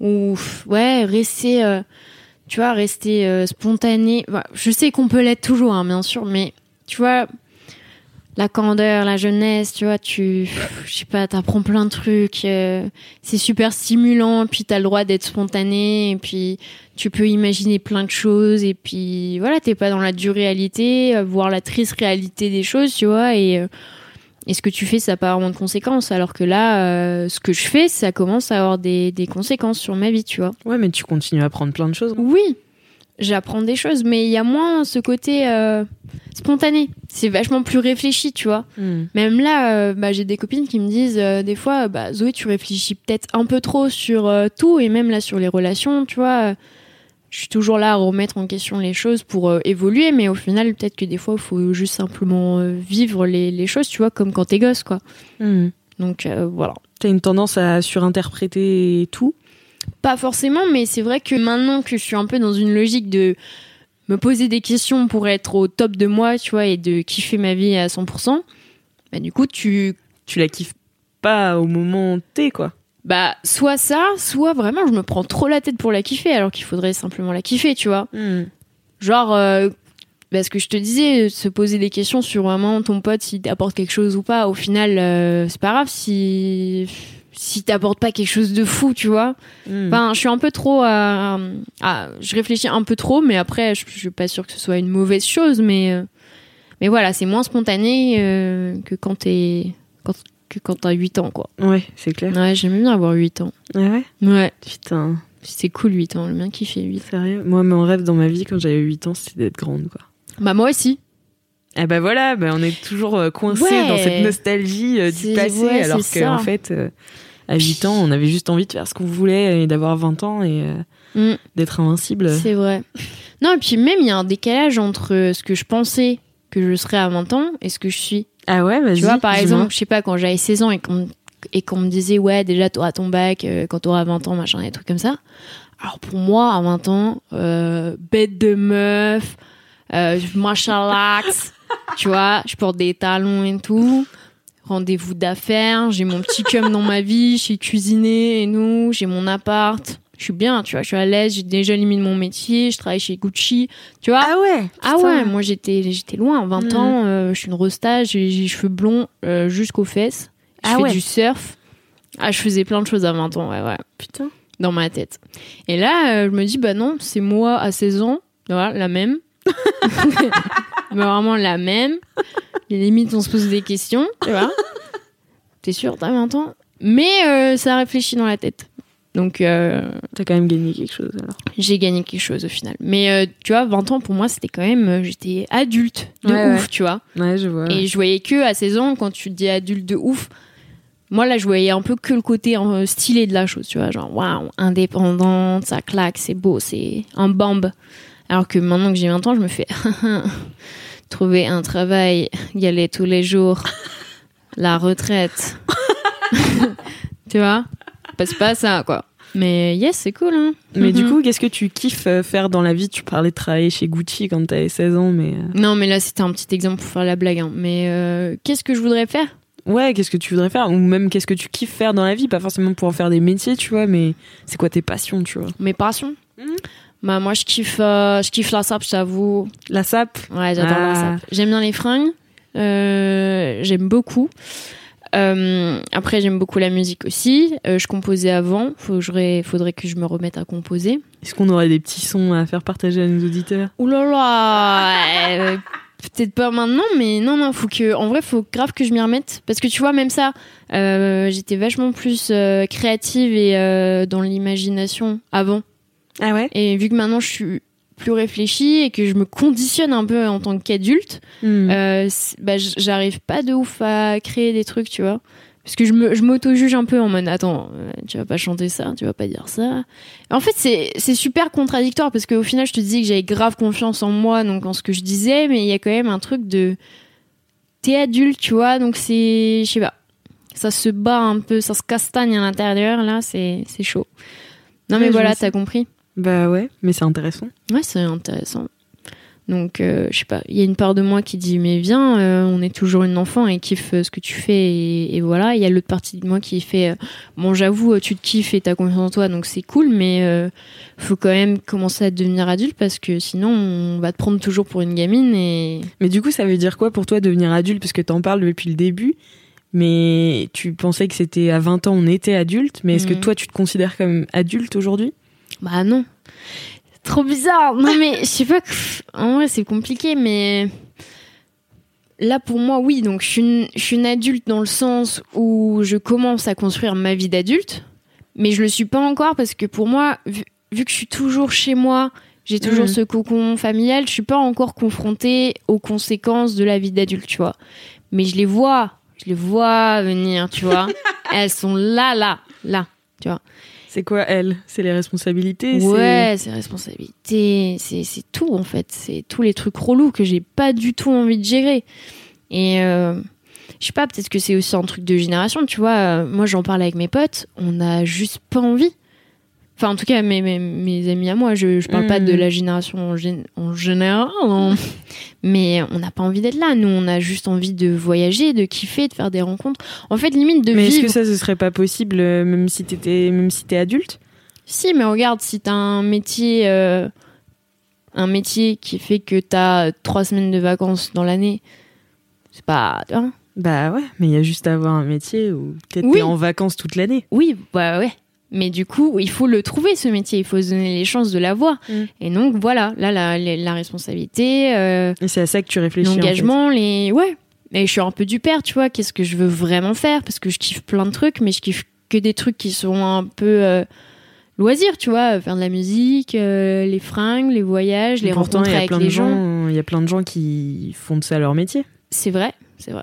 Ou pff, ouais, rester, euh, tu vois, rester spontané. Bah, je sais qu'on peut l'être toujours, hein, bien sûr, mais tu vois, la candeur, la jeunesse, tu vois, tu, je sais pas, t'apprends plein de trucs. euh, c'est super stimulant, puis t'as le droit d'être spontané, et puis tu peux imaginer plein de choses, et puis voilà, t'es pas dans la dure réalité, euh, voir la triste réalité des choses, tu vois, et euh, et ce que tu fais, ça n'a pas vraiment de conséquences. Alors que là, euh, ce que je fais, ça commence à avoir des, des conséquences sur ma vie, tu vois. Ouais, mais tu continues à apprendre plein de choses. Oui, j'apprends des choses, mais il y a moins ce côté euh, spontané. C'est vachement plus réfléchi, tu vois. Hmm. Même là, euh, bah, j'ai des copines qui me disent euh, des fois, bah, Zoé, tu réfléchis peut-être un peu trop sur tout, et même là sur les relations, tu vois. Je suis toujours là à remettre en question les choses pour évoluer, mais au final, peut-être que des fois, il faut juste simplement vivre les, les choses, tu vois, comme quand t'es gosse, quoi. Hmm. Donc voilà. T'as une tendance à surinterpréter tout? Pas forcément, mais c'est vrai que maintenant que je suis un peu dans une logique de me poser des questions pour être au top de moi, tu vois, et de kiffer ma vie à 100%, bah du coup, tu... Tu la kiffes pas au moment T, quoi. Bah, soit ça, soit vraiment, je me prends trop la tête pour la kiffer, alors qu'il faudrait simplement la kiffer, tu vois. Hmm. Genre, euh, parce que je te disais, se poser des questions sur vraiment ton pote, s'il t'apporte quelque chose ou pas, au final, euh, c'est pas grave si... Si t'apporte pas quelque chose de fou, tu vois. Enfin, je suis un peu trop à, à- je réfléchis un peu trop, mais après, je, je suis pas sûre que ce soit une mauvaise chose, mais euh, mais voilà, c'est moins spontané euh, que quand t'es quand que quand t'as 8 ans, quoi. Ouais, c'est clair. Ouais, j'aime bien avoir 8 ans. Ah ouais? Ouais, Putain, c'est cool 8 ans, le mien qui fait 8. sérieux? Moi, mon rêve dans ma vie quand j'avais 8 ans, c'était d'être grande, quoi. Bah moi aussi. Eh ben voilà, ben on est toujours euh, coincé Ouais. dans cette nostalgie euh, du passé, ouais, alors qu'en fait, euh, à 8 ans, on avait juste envie de faire ce qu'on voulait et d'avoir 20 ans et euh, Mm. d'être invincible. C'est vrai. Non, et puis même, il y a un décalage entre ce que je pensais que je serais à 20 ans et ce que je suis. Ah ouais, vas-y. Tu vois, par exemple, je sais pas, quand j'avais 16 ans et qu'on et qu'on me disait, ouais, déjà, t'auras ton bac quand t'auras 20 ans, machin, des trucs comme ça. Alors pour moi, à 20 ans, bête de meuf, euh, à l'axe, tu vois, je porte des talons et tout. Rendez-vous d'affaires, j'ai mon petit cum dans ma vie, je sais cuisiner et nous, j'ai mon appart. Je suis bien, tu vois, je suis à l'aise, j'ai déjà limité mon métier, je travaille chez Gucci, tu vois? Ah ouais. Ah ouais, moi j'étais j'étais loin, 20 Mhm. ans, euh, je suis une rosta, j'ai j'ai les cheveux blonds euh, jusqu'aux fesses. Je Ah fais ouais. du surf. Ah, je faisais plein de choses à 20 ans, ouais, ouais, Putain. dans ma tête. Et là, euh, je me dis, bah non, c'est moi à 16 ans, voilà, la même. Mais vraiment la même. Les limites, on se pose des questions, tu vois. T'es sûr, t'as 20 ans Mais euh, ça réfléchit dans la tête. Donc, euh, T'as quand même gagné quelque chose alors. j'ai gagné quelque chose au final. Mais euh, tu vois, 20 ans pour moi, c'était quand même. J'étais adulte de Ouais, ouf, ouais. tu vois. Ouais, je vois. Et je voyais que à 16 ans, quand tu te dis adulte de ouf, moi là, je voyais un peu que le côté euh, stylé de la chose, tu vois. Genre, waouh, indépendante, ça claque, c'est beau, c'est un bamb. Alors que maintenant que j'ai 20 ans, je me fais trouver un travail, y aller tous les jours, la retraite. tu vois? Passe pas ça, quoi. Mais yes, c'est cool, hein. Mais du Mhm. coup, qu'est-ce que tu kiffes euh, faire dans la vie? Tu parlais de travailler chez Gucci quand t'avais 16 ans, mais. euh, Non, mais là, c'était un petit exemple pour faire la blague. hein. Mais euh, qu'est-ce que je voudrais faire? Ouais, qu'est-ce que tu voudrais faire? Ou même qu'est-ce que tu kiffes faire dans la vie? Pas forcément pour en faire des métiers, tu vois, mais c'est quoi tes passions, tu vois? Mes passions? Mhm. Bah, moi, je kiffe, euh, je kiffe la sape, je t'avoue. La sape? Ouais, j'adore Ah. la sape. J'aime bien les fringues. Euh, j'aime beaucoup. Euh, après, j'aime beaucoup la musique aussi. Je composais avant. Ré- faudrait que je me remette à composer. Est-ce qu'on aurait des petits sons à faire partager à nos auditeurs? Ouh là là Peut-être pas maintenant, mais non, non, faut que. En vrai, faut grave que je m'y remette. Parce que tu vois, même ça, j'étais vachement plus créative et dans l'imagination avant. Ah ouais Et vu que maintenant je suis plus réfléchie et que je me conditionne un peu en tant qu'adulte, Hmm. euh, bah, j'arrive pas de ouf à créer des trucs, tu vois. Parce que je m'auto-juge un peu en mode attends, euh, tu vas pas chanter ça, tu vas pas dire ça. En fait, c'est super contradictoire parce qu'au final, je te disais que j'avais grave confiance en moi, donc en ce que je disais, mais il y a quand même un truc de. T'es adulte, tu vois, donc c'est. Je sais pas. Ça se bat un peu, ça se castagne à l'intérieur, là, c'est chaud. Non, mais voilà, t'as compris. Bah ouais, mais c'est intéressant. Ouais, c'est intéressant. Donc, euh, je sais pas, il y a une part de moi qui dit, mais viens, euh, on est toujours une enfant et kiffe euh, ce que tu fais, et, et voilà. Il y a l'autre partie de moi qui fait, euh, bon, j'avoue, tu te kiffes et t'as confiance en toi, donc c'est cool, mais faut quand même commencer à devenir adulte parce que sinon, on va te prendre toujours pour une gamine et. Mais du coup, ça veut dire quoi pour toi devenir adulte? Parce que t'en parles depuis le début, mais tu pensais que c'était à 20 ans, on était adulte, mais est-ce que Mhm. toi, tu te considères comme adulte aujourd'hui? Bah non. Trop bizarre. Non mais je sais pas. que- En vrai c'est compliqué mais là pour moi oui donc je suis une, je suis une adulte dans le sens où je commence à construire ma vie d'adulte mais je le suis pas encore parce que pour moi vu, vu que je suis toujours chez moi j'ai toujours Mhm. ce cocon familial je suis pas encore confrontée aux conséquences de la vie d'adulte tu vois mais je les vois je les vois venir tu vois elles sont là là là C'est quoi, elle? C'est les responsabilités Ouais, c'est responsabilité, c'est c'est tout en fait, c'est tous les trucs relous que j'ai pas du tout envie de gérer. Et euh, je sais pas, peut-être que c'est aussi un truc de génération, tu vois. euh, moi, j'en parle avec mes potes, on a juste pas envie. Enfin, en tout cas, mes, mes, mes amis à moi, je, je parle pas de la génération en, gén- en général, hein. mais on n'a pas envie d'être là. Nous, on a juste envie de voyager, de kiffer, de faire des rencontres. En fait, limite de Mais est-ce vivre. que ça, ce serait pas possible, euh, même si t'étais, même si t'es adulte? Si, mais regarde, si t'as un métier, euh, un métier qui fait que t'as trois semaines de vacances dans l'année, c'est pas. hein Bah ouais, mais il y a juste à avoir un métier où peut-être Oui. t'es en vacances toute l'année. oui, bah ouais. Mais du coup, il faut le trouver ce métier, il faut se donner les chances de l'avoir. Mm. Et donc voilà, là la, la, la responsabilité, euh, Et c'est à ça que tu réfléchis. en fait. l'engagement, les ouais. Et je suis un peu du père, tu vois. Qu'est-ce que je veux vraiment faire? Parce que je kiffe plein de trucs, mais je kiffe que des trucs qui sont un peu euh, loisirs, tu vois, faire de la musique, euh, les fringues, les voyages, les Pourtant, rencontres il y a avec plein les de gens. gens, il y a plein de gens qui font de ça leur métier. C'est vrai, c'est vrai.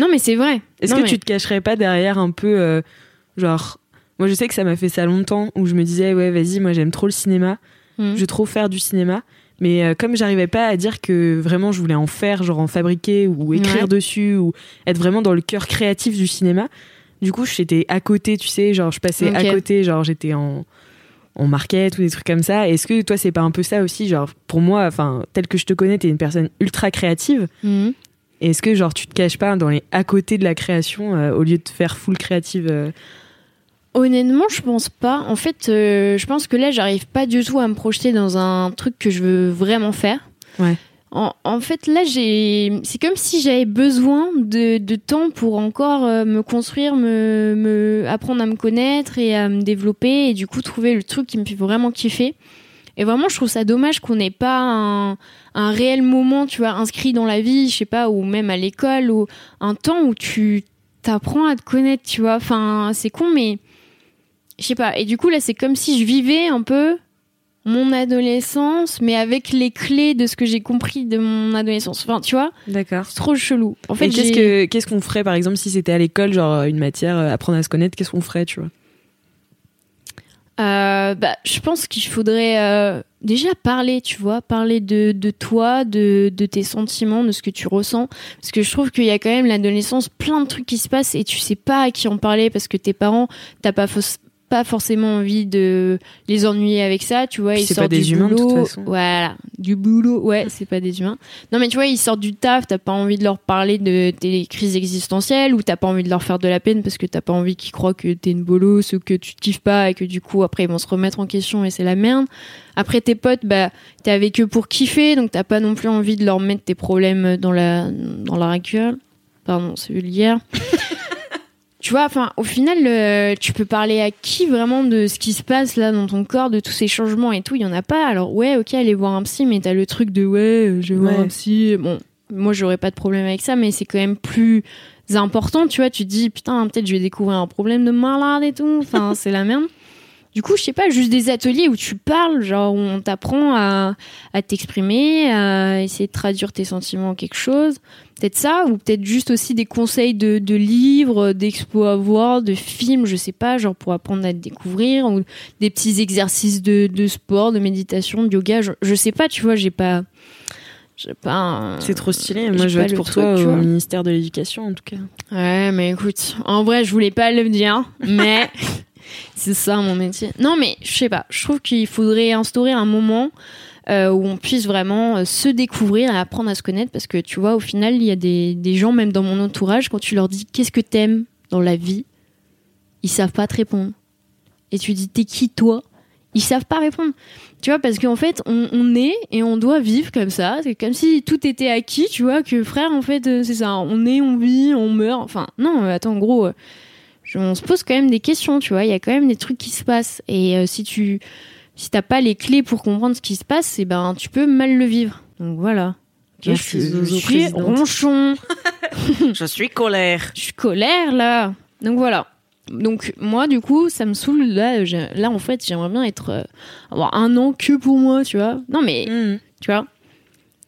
Non, mais c'est vrai. Est-ce que mais- tu te cacherais pas derrière un peu, euh, genre, moi je sais que ça m'a fait ça longtemps où je me disais ouais vas-y moi j'aime trop le cinéma, Mhm. je veux trop faire du cinéma, mais euh, comme j'arrivais pas à dire que vraiment je voulais en faire, genre en fabriquer ou écrire Ouais. dessus ou être vraiment dans le cœur créatif du cinéma, du coup j'étais à côté, tu sais, genre je passais à côté, genre j'étais en en market ou des trucs comme ça. Est-ce que toi c'est pas un peu ça aussi, genre pour moi, enfin tel que je te connais, t'es une personne ultra créative. Mhm. Est-ce que genre tu te caches pas dans les à côté de la création euh, au lieu de faire full créative euh, Honnêtement, je pense pas. En fait, euh, je pense que là, j'arrive pas du tout à me projeter dans un truc que je veux vraiment faire. Ouais. En, en fait, là, j'ai, c'est comme si j'avais besoin de, de temps pour encore me construire, me, me apprendre à me connaître et à me développer et du coup trouver le truc qui me fait vraiment kiffer. Et vraiment, je trouve ça dommage qu'on n'ait pas un, un réel moment, tu vois, inscrit dans la vie, je sais pas, ou même à l'école, ou un temps où tu t'apprends à te connaître, tu vois. Enfin, c'est con, mais je sais pas. Et du coup, là, c'est comme si je vivais un peu mon adolescence, mais avec les clés de ce que j'ai compris de mon adolescence. Enfin, tu vois, D'accord. c'est trop chelou. En fait, qu'est-ce qu'on ferait par exemple si c'était à l'école, genre une matière euh, apprendre à se connaître, qu'est-ce qu'on ferait, tu vois? Euh, bah, je pense qu'il faudrait euh, déjà parler, tu vois, parler de, toi, de, tes sentiments, de ce que tu ressens. Parce que je trouve qu'il y a quand même l'adolescence, plein de trucs qui se passent et tu sais pas à qui en parler parce que tes parents, t'as pas, pas forcément envie de les ennuyer avec ça, tu vois. Puis Ils c'est pas sortent des du humains, de toute boulot. façon. Voilà, du boulot, ouais, c'est pas des humains. Non, mais tu vois, ils sortent du taf, t'as pas envie de leur parler de tes crises existentielles ou t'as pas envie de leur faire de la peine parce que t'as pas envie qu'ils croient que t'es une bolosse ou que tu te kiffes pas et que du coup, après, ils vont se remettre en question et c'est la merde. Après, tes potes, bah, t'es avec eux pour kiffer, donc t'as pas non plus envie de leur mettre tes problèmes dans la, dans la gueule. Pardon, c'est vulgaire. Tu vois, enfin, au final, euh, tu peux parler à qui vraiment de ce qui se passe là dans ton corps, de tous ces changements et tout. Il y en a pas. Alors ouais, ok, aller voir un psy, mais t'as le truc de ouais, je vais voir un psy. Bon, moi j'aurais pas de problème avec ça, mais c'est quand même plus important. Tu vois, tu te dis putain, peut-être je vais découvrir un problème de malade et tout. Enfin, c'est la merde. Du coup, je sais pas, juste des ateliers où tu parles, genre où on t'apprend à, à t'exprimer, à essayer de traduire tes sentiments en quelque chose. Peut-être ça, ou peut-être juste aussi des conseils de, de livres, d'expos à voir, de films, je sais pas, genre pour apprendre à te découvrir, ou des petits exercices de, de sport, de méditation, de yoga. Je, je sais pas, tu vois, j'ai pas. J'ai pas. un- C'est trop stylé. Moi, je vote pour toi au ministère de l'Éducation, en tout cas. Ouais, mais écoute, en vrai, je voulais pas le dire, mais c'est ça mon métier. Non, mais je sais pas, je trouve qu'il faudrait instaurer un moment euh, où on puisse vraiment euh, se découvrir et apprendre à se connaître parce que tu vois, au final, il y a des, des gens, même dans mon entourage, quand tu leur dis qu'est-ce que t'aimes dans la vie, ils savent pas te répondre. Et tu dis t'es qui toi? Ils savent pas répondre. Tu vois, parce qu'en fait, on, est et on doit vivre comme ça. C'est comme si tout était acquis, tu vois, que frère, en fait, euh, c'est ça. On est, on vit, on meurt. Enfin, non, attends, en gros, on se pose quand même des questions, tu vois. Il y a quand même des trucs qui se passent. Et euh, si tu si t'as pas les clés pour comprendre ce qui se passe, eh ben, tu peux mal le vivre. Donc voilà. Merci, je, suis- je ronchon. Je suis colère. Je suis colère là. Donc voilà. Donc moi du coup ça me saoule là. Là en fait j'aimerais bien être euh, avoir un an que pour moi tu vois. Non mais Mmh. tu vois.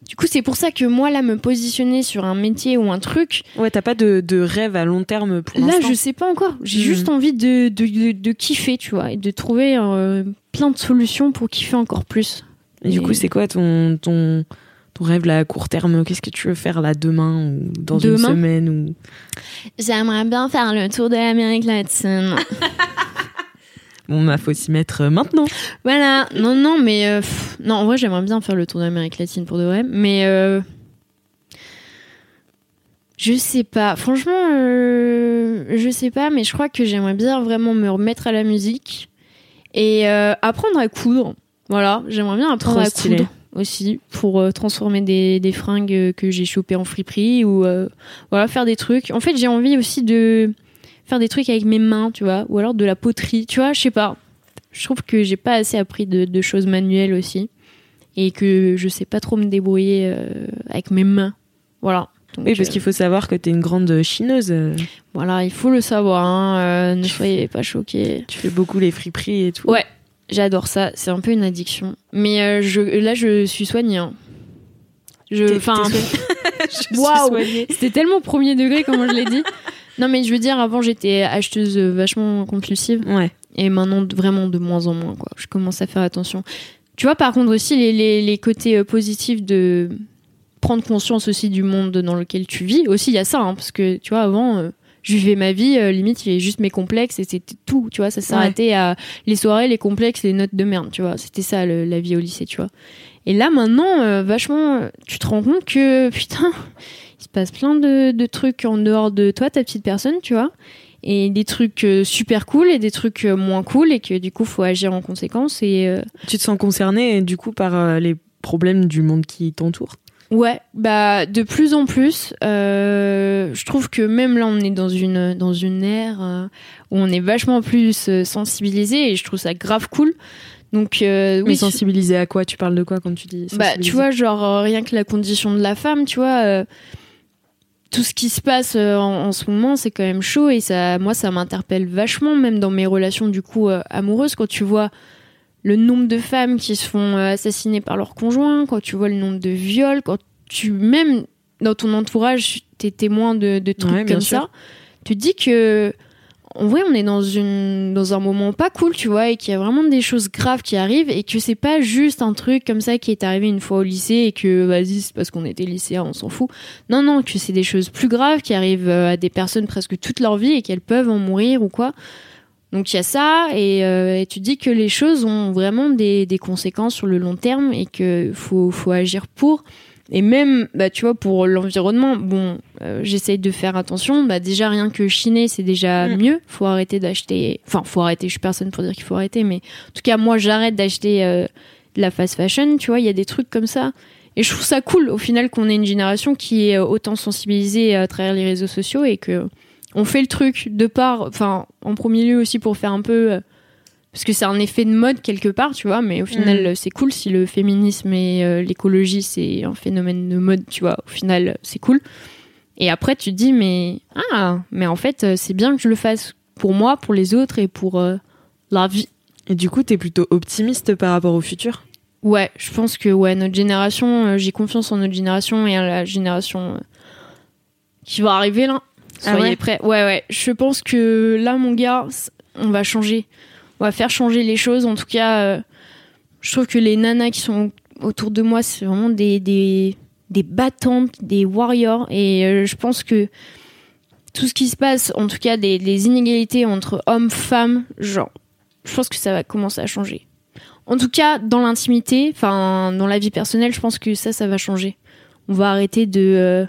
Du coup c'est pour ça que moi là me positionner sur un métier ou un truc. Ouais, t'as pas de, de rêve à long terme pour Là je sais pas encore. J'ai Mhm. juste envie de, de, de, de kiffer tu vois et de trouver euh, plein de solutions pour kiffer encore plus. Et du coup, c'est quoi ton, ton, ton rêve là à court terme? Qu'est-ce que tu veux faire là demain ou dans une semaine ou... J'aimerais bien faire le tour de l'Amérique latine. Bon, bah, faut s'y mettre euh, maintenant. Voilà, non, non, mais euh, pff, non, en vrai, j'aimerais bien faire le tour d'Amérique latine pour de vrai, mais euh, je sais pas. Franchement, euh, je sais pas, mais je crois que j'aimerais bien vraiment me remettre à la musique et apprendre à coudre. Voilà, j'aimerais bien apprendre Trop à stylé. coudre aussi pour euh, transformer des, des fringues que j'ai chopées en friperie ou euh, voilà faire des trucs. En fait, j'ai envie aussi de faire des trucs avec mes mains, tu vois, ou alors de la poterie, tu vois, je sais pas. Je trouve que j'ai pas assez appris de, de choses manuelles aussi et que je sais pas trop me débrouiller euh, avec mes mains. Voilà. Donc, Oui, parce euh, qu'il faut savoir que t'es une grande chineuse. euh, voilà, il faut le savoir, hein, euh, ne soyez pas choqués. Tu fais beaucoup les friperies et tout. Ouais, j'adore ça, c'est un peu une addiction. Mais je, là, je suis soignée. hein. Je, enfin, Waouh. soignée. c'était tellement premier degré, comment je l'ai dit. Non, mais je veux dire, avant, j'étais acheteuse euh, vachement compulsive. Ouais. Et maintenant, vraiment de moins en moins, quoi. Je commence à faire attention. Tu vois, par contre, aussi, les, les, les côtés euh, positifs de prendre conscience aussi du monde dans lequel tu vis. Aussi, il y a ça, hein, parce que, tu vois, avant, euh, je vivais ma vie, euh, limite, il y avait juste mes complexes et c'était tout, tu vois. Ça s'arrêtait à les soirées, les complexes, les notes de merde, tu vois. C'était ça, le- la vie au lycée, tu vois. Et là, maintenant, euh, vachement, tu te rends compte que, putain, passe plein de, de trucs en dehors de toi, ta petite personne, tu vois. Et des trucs euh, super cool et des trucs euh, moins cool et que du coup faut agir en conséquence et euh, Tu te sens concernée du coup par les problèmes du monde qui t'entoure? ouais bah de plus en plus euh, je trouve que même là on est dans une dans une ère euh, où on est vachement plus sensibilisé et je trouve ça grave cool. Donc euh, Oui, oui sensibilisée à quoi? Tu parles de quoi quand tu dis Bah, tu vois, genre, rien que la condition de la femme, tu vois, tout ce qui se passe euh, en, en ce moment, c'est quand même chaud et ça, moi, ça m'interpelle vachement, même dans mes relations, du coup, euh, amoureuses, quand tu vois le nombre de femmes qui se font euh, assassiner par leur conjoint, quand tu vois le nombre de viols, quand tu, même dans ton entourage, t'es témoin de, de trucs Ouais, comme sûr. ça, tu te dis que, en vrai, on est dans un moment pas cool, tu vois, et qu'il y a vraiment des choses graves qui arrivent et que c'est pas juste un truc comme ça qui est arrivé une fois au lycée et que vas-y, c'est parce qu'on était lycéen, on s'en fout. Non, non, que c'est des choses plus graves qui arrivent euh, à des personnes presque toute leur vie et qu'elles peuvent en mourir ou quoi. Donc il y a ça et, euh, tu dis que les choses ont vraiment des, conséquences sur le long terme et que faut agir pour. Et même, bah, tu vois, pour l'environnement, bon, euh, j'essaye de faire attention. Bah, déjà, rien que chiner, c'est déjà Mm. mieux. Faut arrêter d'acheter. Enfin, faut arrêter. Je suis personne pour dire qu'il faut arrêter, mais en tout cas, moi, j'arrête d'acheter euh, de la fast fashion. Tu vois, il y a des trucs comme ça. Et je trouve ça cool, au final, qu'on ait une génération qui est euh, autant sensibilisée à travers les réseaux sociaux et que on fait le truc de part, enfin, en premier lieu aussi pour faire un peu. Parce que c'est un effet de mode quelque part, tu vois, mais au final, Mm. c'est cool si le féminisme et euh, l'écologie, c'est un phénomène de mode, tu vois, au final, c'est cool. Et après, tu te dis, mais, ah, mais en fait, euh, c'est bien que je le fasse pour moi, pour les autres et pour euh, la vie. Et du coup, t'es plutôt optimiste par rapport au futur? Ouais, je pense que, ouais, notre génération, euh, j'ai confiance en notre génération et à la génération qui va arriver là. Ah Soyez ouais? prêts. Ouais, ouais. Je pense que là, mon gars, on va changer. On va faire changer les choses. En tout cas, euh, je trouve que les nanas qui sont autour de moi, c'est vraiment des, des, battantes, des warriors. Et euh, je pense que tout ce qui se passe, en tout cas des, inégalités entre hommes, femmes, genre, je pense que ça va commencer à changer. En tout cas, dans l'intimité, enfin, dans la vie personnelle, je pense que ça, ça va changer. On va arrêter de, euh,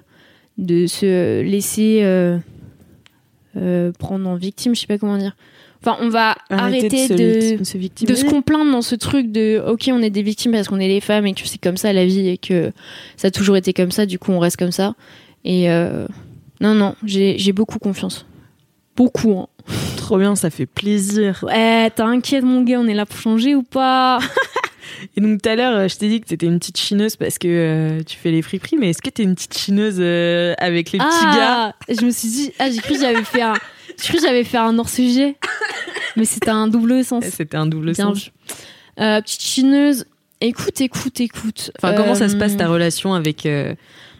de se laisser prendre en victime, je sais pas comment dire. Enfin, on va arrêter, de, se de victimiser. se complaindre dans ce truc de ok on est des victimes parce qu'on est les femmes et que c'est comme ça la vie et que ça a toujours été comme ça du coup on reste comme ça et euh, non non j'ai beaucoup confiance beaucoup hein. Trop bien, ça fait plaisir. ouais t'inquiète mon gars on est là pour changer ou pas? Et donc tout à l'heure, euh, je t'ai dit que t'étais une petite chineuse parce que euh, tu fais les friperies, mais est-ce que t'es une petite chineuse euh, avec les petits gars? ah je me suis dit ah j'ai cru que j'avais fait un j'ai cru que j'avais fait un hors sujet mais c'était un double sens C'était un double Bien sens. Euh, petite chineuse écoute écoute écoute Enfin, comment ça se Euh, passe ta relation avec euh,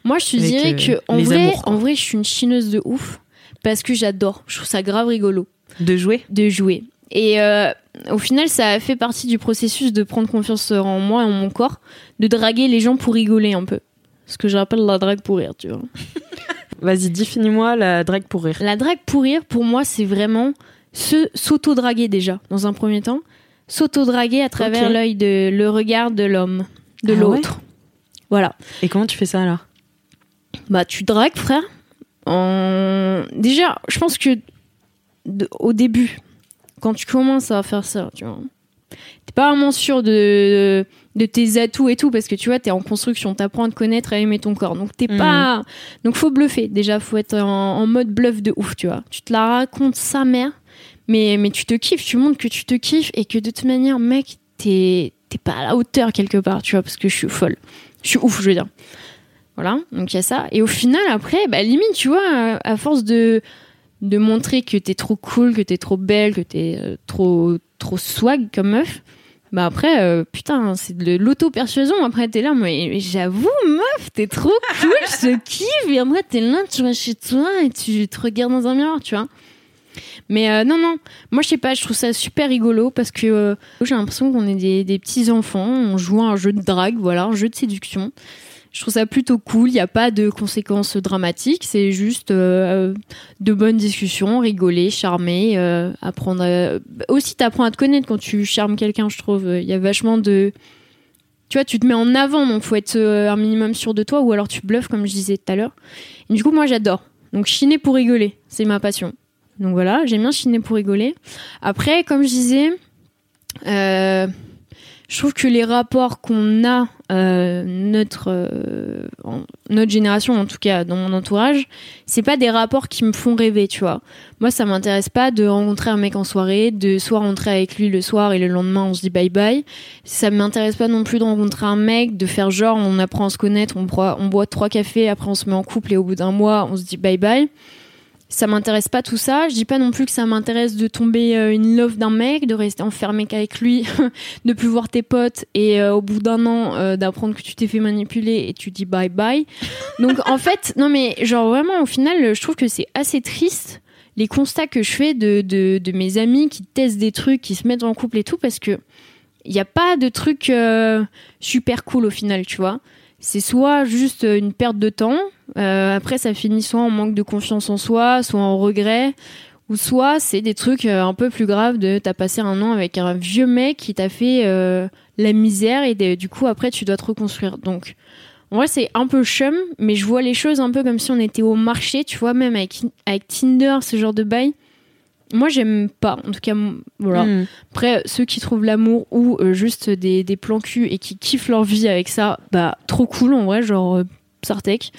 Moi, je te avec, dirais euh, que en vrai, amours, en vrai, je suis une chineuse de ouf parce que j'adore. Je trouve ça grave rigolo de jouer? De jouer. Et euh, au final, ça a fait partie du processus de prendre confiance en moi et en mon corps, de draguer les gens pour rigoler un peu. Ce que j'appelle la drague pour rire, tu vois. Vas-y, définis-moi la drague pour rire. La drague pour rire, pour moi, c'est vraiment se s'auto-draguer déjà, dans un premier temps. S'auto-draguer à travers l'œil de le regard de l'homme, de Ah l'autre. Voilà. Et comment tu fais ça alors? Bah, tu dragues, frère. En... Déjà, je pense que de- au début, quand tu commences à faire ça, tu vois, pas vraiment sûr de, de tes atouts et tout, parce que tu vois, t'es en construction, t'apprends à te connaître, à aimer ton corps. Donc t'es Mhm. pas. Donc faut bluffer. Déjà, faut être en, en mode bluff de ouf, tu vois. Tu te la racontes sa mère, mais, mais tu te kiffes, tu montres que tu te kiffes et que de toute manière, mec, t'es t'es pas à la hauteur quelque part, tu vois, parce que je suis folle. Je suis ouf, je veux dire. Voilà, donc il y a ça. Et au final, après, bah, limite, tu vois, à, à force de, de montrer que t'es trop cool, que t'es trop belle, que t'es euh, trop, trop swag comme meuf, bah après, euh, putain, c'est de l'auto-persuasion. Après, t'es là, mais, mais j'avoue, meuf, t'es trop cool, je te kiffe. Et après, t'es là, tu vas chez toi et tu te regardes dans un miroir, tu vois. Mais euh, non, non, moi je sais pas, je trouve ça super rigolo parce que euh, j'ai l'impression qu'on est des, des petits enfants, on joue à un jeu de drague, voilà, un jeu de séduction. Je trouve ça plutôt cool, il n'y a pas de conséquences dramatiques, c'est juste euh, de bonnes discussions, rigoler, charmer, euh, apprendre. Aussi t'apprends à te connaître quand tu charmes quelqu'un, je trouve. Il y a vachement de... Tu vois, tu te mets en avant, donc faut être euh, un minimum sûr de toi, ou alors tu bluffes, comme je disais tout à l'heure. Du coup, moi j'adore. Donc chiner pour rigoler, c'est ma passion. Donc voilà, j'aime bien chiner pour rigoler. Après, comme je disais, je trouve que les rapports qu'on a, euh, notre, euh, notre génération, en tout cas dans mon entourage, c'est pas des rapports qui me font rêver, tu vois. Moi, ça m'intéresse pas de rencontrer un mec en soirée, de soit rentrer avec lui le soir et le lendemain on se dit bye bye. Ça m'intéresse pas non plus de rencontrer un mec, de faire genre on apprend à se connaître, on boit, on boit trois cafés, après on se met en couple et au bout d'un mois on se dit bye bye ça m'intéresse pas tout ça. Je dis pas non plus que ça m'intéresse de tomber euh, in love d'un mec, de rester enfermé qu'avec lui, de plus voir tes potes et euh, au bout d'un an euh, d'apprendre que tu t'es fait manipuler et tu dis bye bye. Donc en fait, non mais genre vraiment au final, je trouve que c'est assez triste les constats que je fais de, de, de mes amis qui testent des trucs, qui se mettent en couple et tout parce que il n'y a pas de truc euh, super cool au final, tu vois. C'est soit juste une perte de temps, euh, après ça finit soit en manque de confiance en soi, soit en regret, ou soit c'est des trucs euh, un peu plus graves de t'as passé un an avec un vieux mec qui t'a fait euh, la misère et de- du coup après tu dois te reconstruire. Donc en vrai c'est un peu chum, mais je vois les choses un peu comme si on était au marché, tu vois, même avec, avec Tinder, ce genre de bail. Moi j'aime pas, en tout cas voilà. Mm. Après, ceux qui trouvent l'amour ou euh, juste des, des plans cul et qui kiffent leur vie avec ça, bah trop cool en vrai, genre euh, Sartek.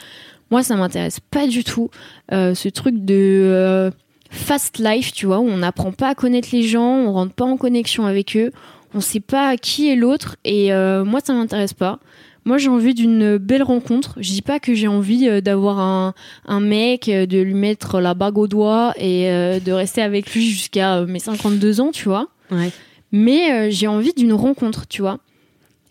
Moi, ça m'intéresse pas du tout. Euh, ce truc de euh, fast life, tu vois, où on n'apprend pas à connaître les gens, on rentre pas en connexion avec eux, on sait pas qui est l'autre, et euh, moi, ça m'intéresse pas. Moi, j'ai envie d'une belle rencontre. Je dis pas que j'ai envie d'avoir un, un mec, de lui mettre la bague au doigt et euh, de rester avec lui jusqu'à mes 52 ans, tu vois Ouais. mais euh, j'ai envie d'une rencontre, tu vois.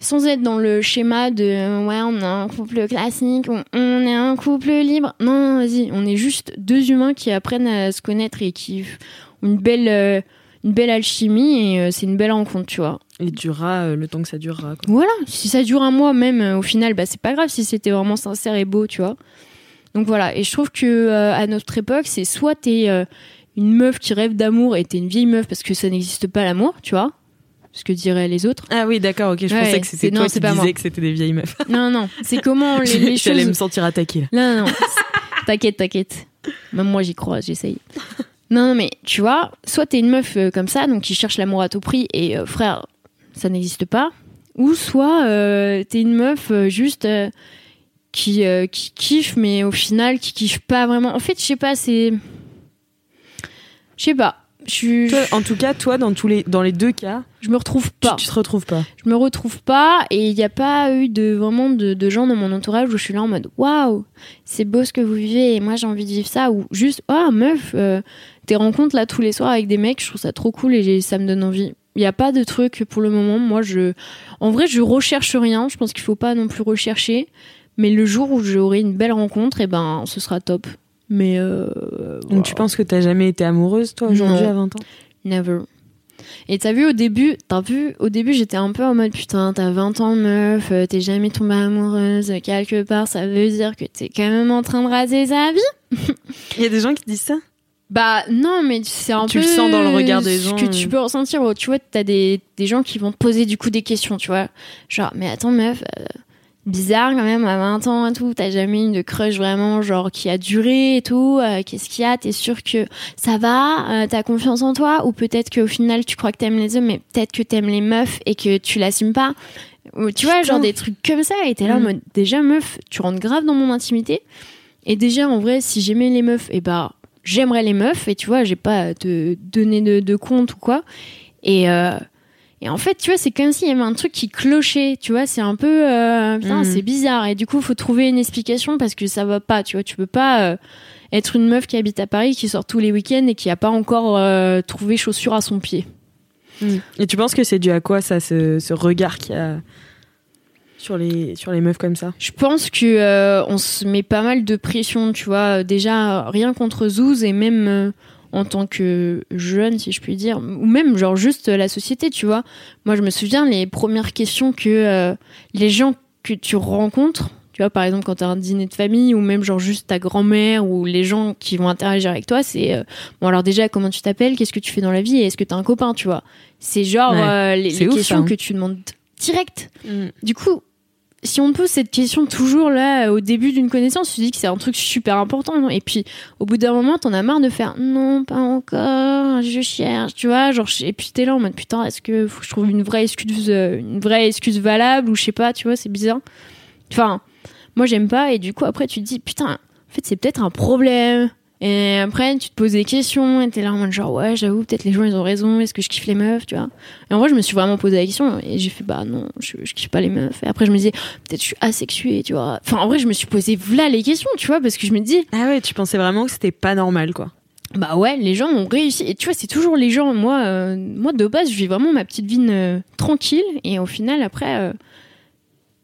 Sans être dans le schéma de euh, ouais, on a un couple classique, on, on est un couple libre. Non, vas-y, on est juste deux humains qui apprennent à se connaître et qui ont une belle, euh, une belle alchimie et euh, c'est une belle rencontre, tu vois. Il durera le temps que ça durera. quoi. Voilà, si ça dure un mois même, au final, bah, c'est pas grave si c'était vraiment sincère et beau, tu vois. Donc voilà, et je trouve que euh, à notre époque, c'est soit t'es euh, une meuf qui rêve d'amour et t'es une vieille meuf parce que ça n'existe pas l'amour, tu vois, ce que diraient les autres. Ah oui, d'accord, ok. Je Ouais, pensais que c'était non, toi c'est qui disais moi. que c'était des vieilles meufs. Non, non, c'est comment les, les J'allais choses. me sentir attaquée là. Non, non, non. t'inquiète, t'inquiète. Même moi, j'y crois, j'essaye. Non, non, mais tu vois, soit t'es une meuf euh, comme ça, donc qui cherche l'amour à tout prix, et euh, frère, ça n'existe pas. Ou soit euh, t'es une meuf juste qui, qui kiffe, mais au final, qui kiffe pas vraiment. En fait, je sais pas, c'est. Je sais pas. Je suis- Toi, en tout cas, toi, dans tous les, dans les deux cas, je me retrouve tu, pas. tu te retrouves pas. je me retrouve pas et il n'y a pas eu de vraiment de, de gens dans mon entourage où je suis là en mode waouh c'est beau ce que vous vivez et moi j'ai envie de vivre ça ou juste oh meuf euh, tes rencontres là tous les soirs avec des mecs je trouve ça trop cool et ça me donne envie. Il n'y a pas de truc pour le moment. Moi je en vrai je recherche rien. Je pense qu'il faut pas non plus rechercher. Mais le jour où j'aurai une belle rencontre et ben ce sera top mais euh, Donc tu penses que t'as jamais été amoureuse, toi, aujourd'hui, à 20 ans? Never. Et t'as vu au début, t'as vu au début j'étais un peu en mode putain t'as 20 ans meuf, euh, t'es jamais tombée amoureuse euh, quelque part, ça veut dire que t'es quand même en train de raser sa vie. Il y a des gens qui disent ça? Bah non mais c'est un Tu peu le sens dans le regard des ce gens, que tu peux ressentir. Oh, Tu vois t'as des, des gens qui vont te poser du coup des questions, tu vois. Genre mais attends meuf, euh, bizarre quand même à 20 ans et tout. T'as jamais eu de crush vraiment genre qui a duré et tout. Euh, Qu'est-ce qu'il y a? T'es sûr que ça va euh, T'as confiance en toi? Ou peut-être qu'au final tu crois que t'aimes les hommes, mais peut-être que t'aimes les meufs et que tu l'assumes pas? Ou tu vois, genre des trucs comme ça. Et t'es là en Mm. mode déjà meuf, tu rentres grave dans mon intimité. Et déjà en vrai, si j'aimais les meufs, et bah j'aimerais les meufs. Et tu vois, j'ai pas à te donner de, de compte ou quoi. Et euh, et en fait, tu vois, c'est comme s'il y avait un truc qui clochait, tu vois, c'est un peu, euh, putain, Mhm. c'est bizarre. Et du coup, faut trouver une explication parce que ça va pas, tu vois, tu peux pas euh, être une meuf qui habite à Paris, qui sort tous les week-ends et qui a pas encore euh, trouvé chaussure à son pied. Et tu penses que c'est dû à quoi ça, ce, ce regard qu'il y a sur les, sur les meufs comme ça? Je pense que euh, on se met pas mal de pression, tu vois, déjà rien contre Zouz et même euh, en tant que jeune, si je puis dire, ou même genre juste la société, tu vois. Moi, je me souviens les premières questions que euh, les gens que tu rencontres, tu vois, par exemple quand t'as un dîner de famille ou même genre juste ta grand-mère ou les gens qui vont interagir avec toi, c'est euh, bon alors déjà comment tu t'appelles, qu'est-ce que tu fais dans la vie et est-ce que t'as un copain, tu vois. C'est genre Ouais, euh, les, les ouf, questions ça, hein. que tu demandes direct. Du coup, si on pose cette question toujours là au début d'une connaissance, tu dis que c'est un truc super important. non? Et puis au bout d'un moment, t'en as marre de faire non, pas encore, je cherche, tu vois. Genre, et puis t'es là en mode putain, est-ce que que je trouve une vraie excuse, euh, une vraie excuse valable ou je sais pas, tu vois, c'est bizarre. Enfin, moi j'aime pas et du coup après tu te dis putain, en fait c'est peut-être un problème. Et après, tu te poses des questions, et t'es là en mode genre, ouais, j'avoue, peut-être les gens ils ont raison, est-ce que je kiffe les meufs, tu vois. Et en vrai, je me suis vraiment posé la question, et j'ai fait, bah non, je, je kiffe pas les meufs. Et après, je me disais, peut-être je suis asexuée, tu vois. Enfin, en vrai, je me suis posé là les questions, tu vois, parce que je me dis, Ah ouais, tu pensais vraiment que c'était pas normal, quoi. bah ouais, les gens ont réussi. Et tu vois, c'est toujours les gens. Moi, euh, moi de base, je vis vraiment ma petite vie euh, tranquille. Et au final, après, euh,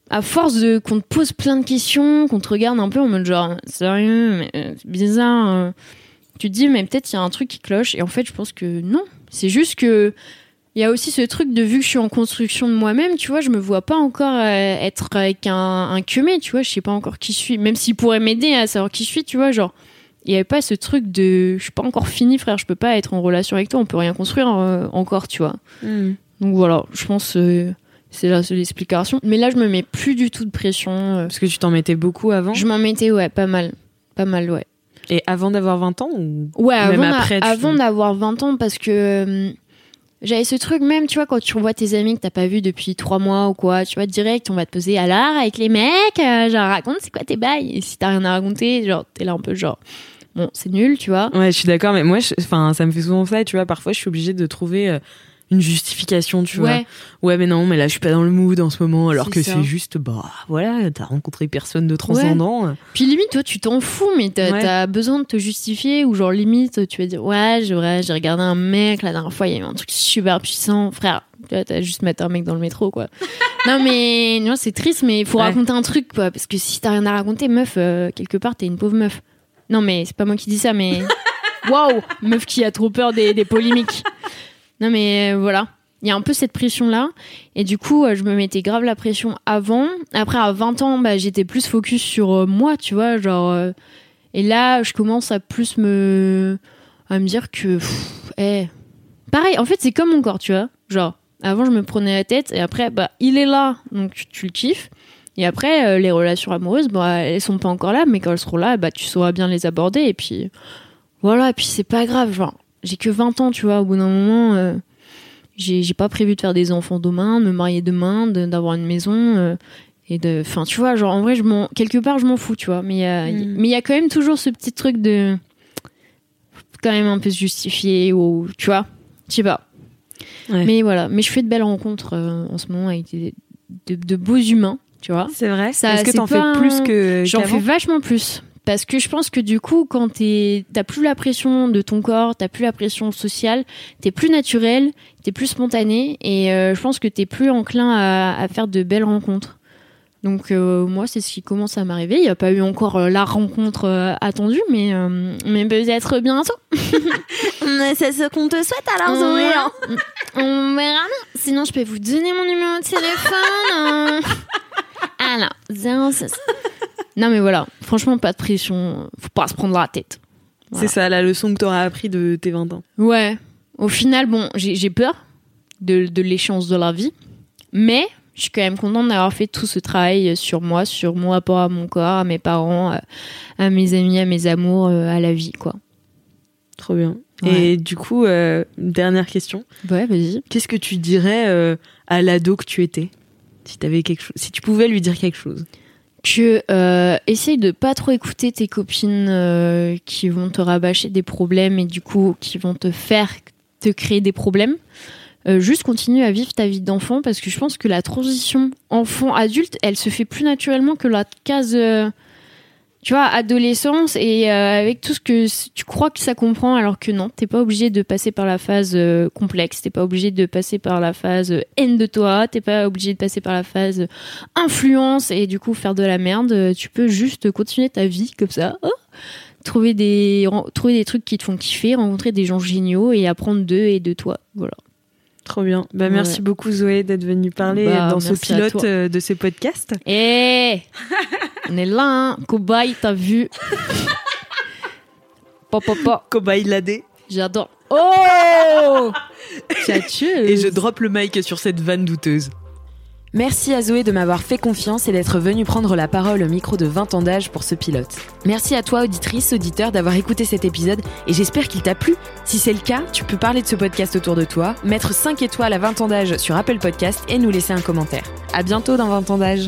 à force de qu'on te pose plein de questions, qu'on te regarde un peu en mode genre sérieux, mais euh, c'est bizarre. euh, tu te dis mais peut-être il y a un truc qui cloche. Et en fait, je pense que non. C'est juste que il y a aussi ce truc de vu que je suis en construction de moi-même, tu vois, je me vois pas encore euh, être avec un, un cumé, tu vois, je sais pas encore qui je suis, même s'il pourrait m'aider à savoir qui je suis, tu vois, genre, il y avait pas ce truc de je suis pas encore fini, frère, je peux pas être en relation avec toi, on peut rien construire euh, encore, tu vois. Donc voilà, je pense c'est la seule explication. Mais là, je me mets plus du tout de pression. euh, Parce que tu t'en mettais beaucoup avant. je m'en mettais, ouais, pas mal. Pas mal, ouais. Et avant d'avoir 20 ans ou... Ouais, Même avant, après, avant d'avoir 20 ans, parce que euh, j'avais ce truc même, tu vois, quand tu revois tes amis que t'as pas vu depuis 3 mois ou quoi, tu vois, direct, on va te poser alors avec les mecs, euh, genre raconte c'est quoi tes bails? Et si t'as rien à raconter, genre t'es là un peu genre, bon, c'est nul, tu vois. Ouais, je suis d'accord, mais moi, enfin, ça me fait souvent ça, tu vois. Parfois, je suis obligée de trouver une justification, tu vois. Ouais, mais non, mais là, je suis pas dans le mood en ce moment, alors que c'est juste, bah, voilà, t'as rencontré personne de transcendant. Puis limite, toi, tu t'en fous, mais t'as Ouais. besoin de te justifier ou genre limite, tu vas dire ouais, j'ai regardé un mec la dernière fois, il y a eu un truc super puissant, frère. T'as juste mettre un mec dans le métro, quoi. non mais non, c'est triste, mais il faut raconter un truc, quoi, parce que si t'as rien à raconter, meuf, euh, quelque part, t'es une pauvre meuf. Non mais c'est pas moi qui dis ça, mais waouh, meuf qui a trop peur des, des polémiques. Non mais euh, voilà. Il y a un peu cette pression-là. Et du coup, euh, je me mettais grave la pression avant. Après, à 20 ans, bah, j'étais plus focus sur euh, moi, tu vois. Genre, et là, je commence à plus me, à me dire que, pff, eh, pareil, en fait, c'est comme mon corps, tu vois. Genre, avant, je me prenais la tête et après, bah, il est là, donc tu, le kiffes. Et après, les relations amoureuses, bah, elles sont pas encore là, mais quand elles seront là, bah, tu sauras bien les aborder. Et puis, voilà, et puis c'est pas grave. Genre, j'ai que 20 ans, tu vois. Au bout d'un moment, euh, j'ai pas prévu de faire des enfants demain, de me marier demain, de- d'avoir une maison. euh, et de, enfin, tu vois, genre, en vrai, je m'en, quelque part, je m'en fous, tu vois. Mais il y a- Mm. mais il y a quand même toujours ce petit truc de, quand même un peu se justifier ou, tu vois, je sais pas. Ouais. Mais voilà, mais je fais de belles rencontres euh, en ce moment avec des, de, de beaux humains, tu vois. C'est vrai? Est-ce que t'en fais plus que J'en fais vachement plus. Parce que je pense que du coup, quand t'as plus la pression de ton corps, t'as plus la pression sociale, t'es plus naturel, t'es plus spontané, et euh, je pense que t'es plus enclin à, à faire de belles rencontres. Donc euh, moi, c'est ce qui commence à m'arriver. Il n'y a pas eu encore euh, la rencontre attendue, mais, mais peut-être bientôt. C'est ce qu'on te souhaite alors, On verra. On verra. Sinon, je peux vous donner mon numéro de téléphone. euh. Alors, 06. Non, mais voilà. Franchement, pas de pression. Faut pas se prendre la tête. C'est ça la leçon que t'auras appris de tes 20 ans. Ouais. Au final, bon, j'ai peur de, de l'échéance de la vie. Mais je suis quand même contente d'avoir fait tout ce travail sur moi, sur mon rapport à mon corps, à mes parents, à, mes amis, à mes amours, euh, à la vie, quoi. Trop bien. Ouais. Et du coup, euh, dernière question. Ouais, vas-y. Qu'est-ce que tu dirais euh, à l'ado que tu étais? Si, avais quelque si tu pouvais lui dire quelque chose euh, essaye de pas trop écouter tes copines euh, qui vont te rabâcher des problèmes et du coup qui vont te faire te créer des problèmes. Euh, juste continue à vivre ta vie d'enfant parce que je pense que la transition enfant-adulte, elle se fait plus naturellement que la case, tu vois, adolescence et euh, avec tout ce que tu crois que ça comprend alors que non, t'es pas obligé de passer par la phase euh, complexe, t'es pas obligé de passer par la phase euh, haine de toi, t'es pas obligé de passer par la phase euh, influence et du coup faire de la merde. Euh, Tu peux juste continuer ta vie comme ça. Oh trouver des trouver des trucs qui te font kiffer, rencontrer des gens géniaux et apprendre d'eux et de toi. Voilà. Trop bien. Bah, merci beaucoup Zoé d'être venue parler Bah, dans ce pilote euh, de ce podcast. Eh On est là, hein. Cobaye, t'as vu Pop, pop, pop. Cobaye Ladé. J'adore. Oh Tchatcheuse. Et je drop le mic sur cette vanne douteuse. Merci à Zoé de m'avoir fait confiance et d'être venue prendre la parole au micro de 20 ans d'âge pour ce pilote. Merci à toi, auditrice, auditeur, d'avoir écouté cet épisode et j'espère qu'il t'a plu. Si c'est le cas, tu peux parler de ce podcast autour de toi, mettre 5 étoiles à 20 ans d'âge sur Apple Podcast et nous laisser un commentaire. À bientôt dans 20 ans d'âge.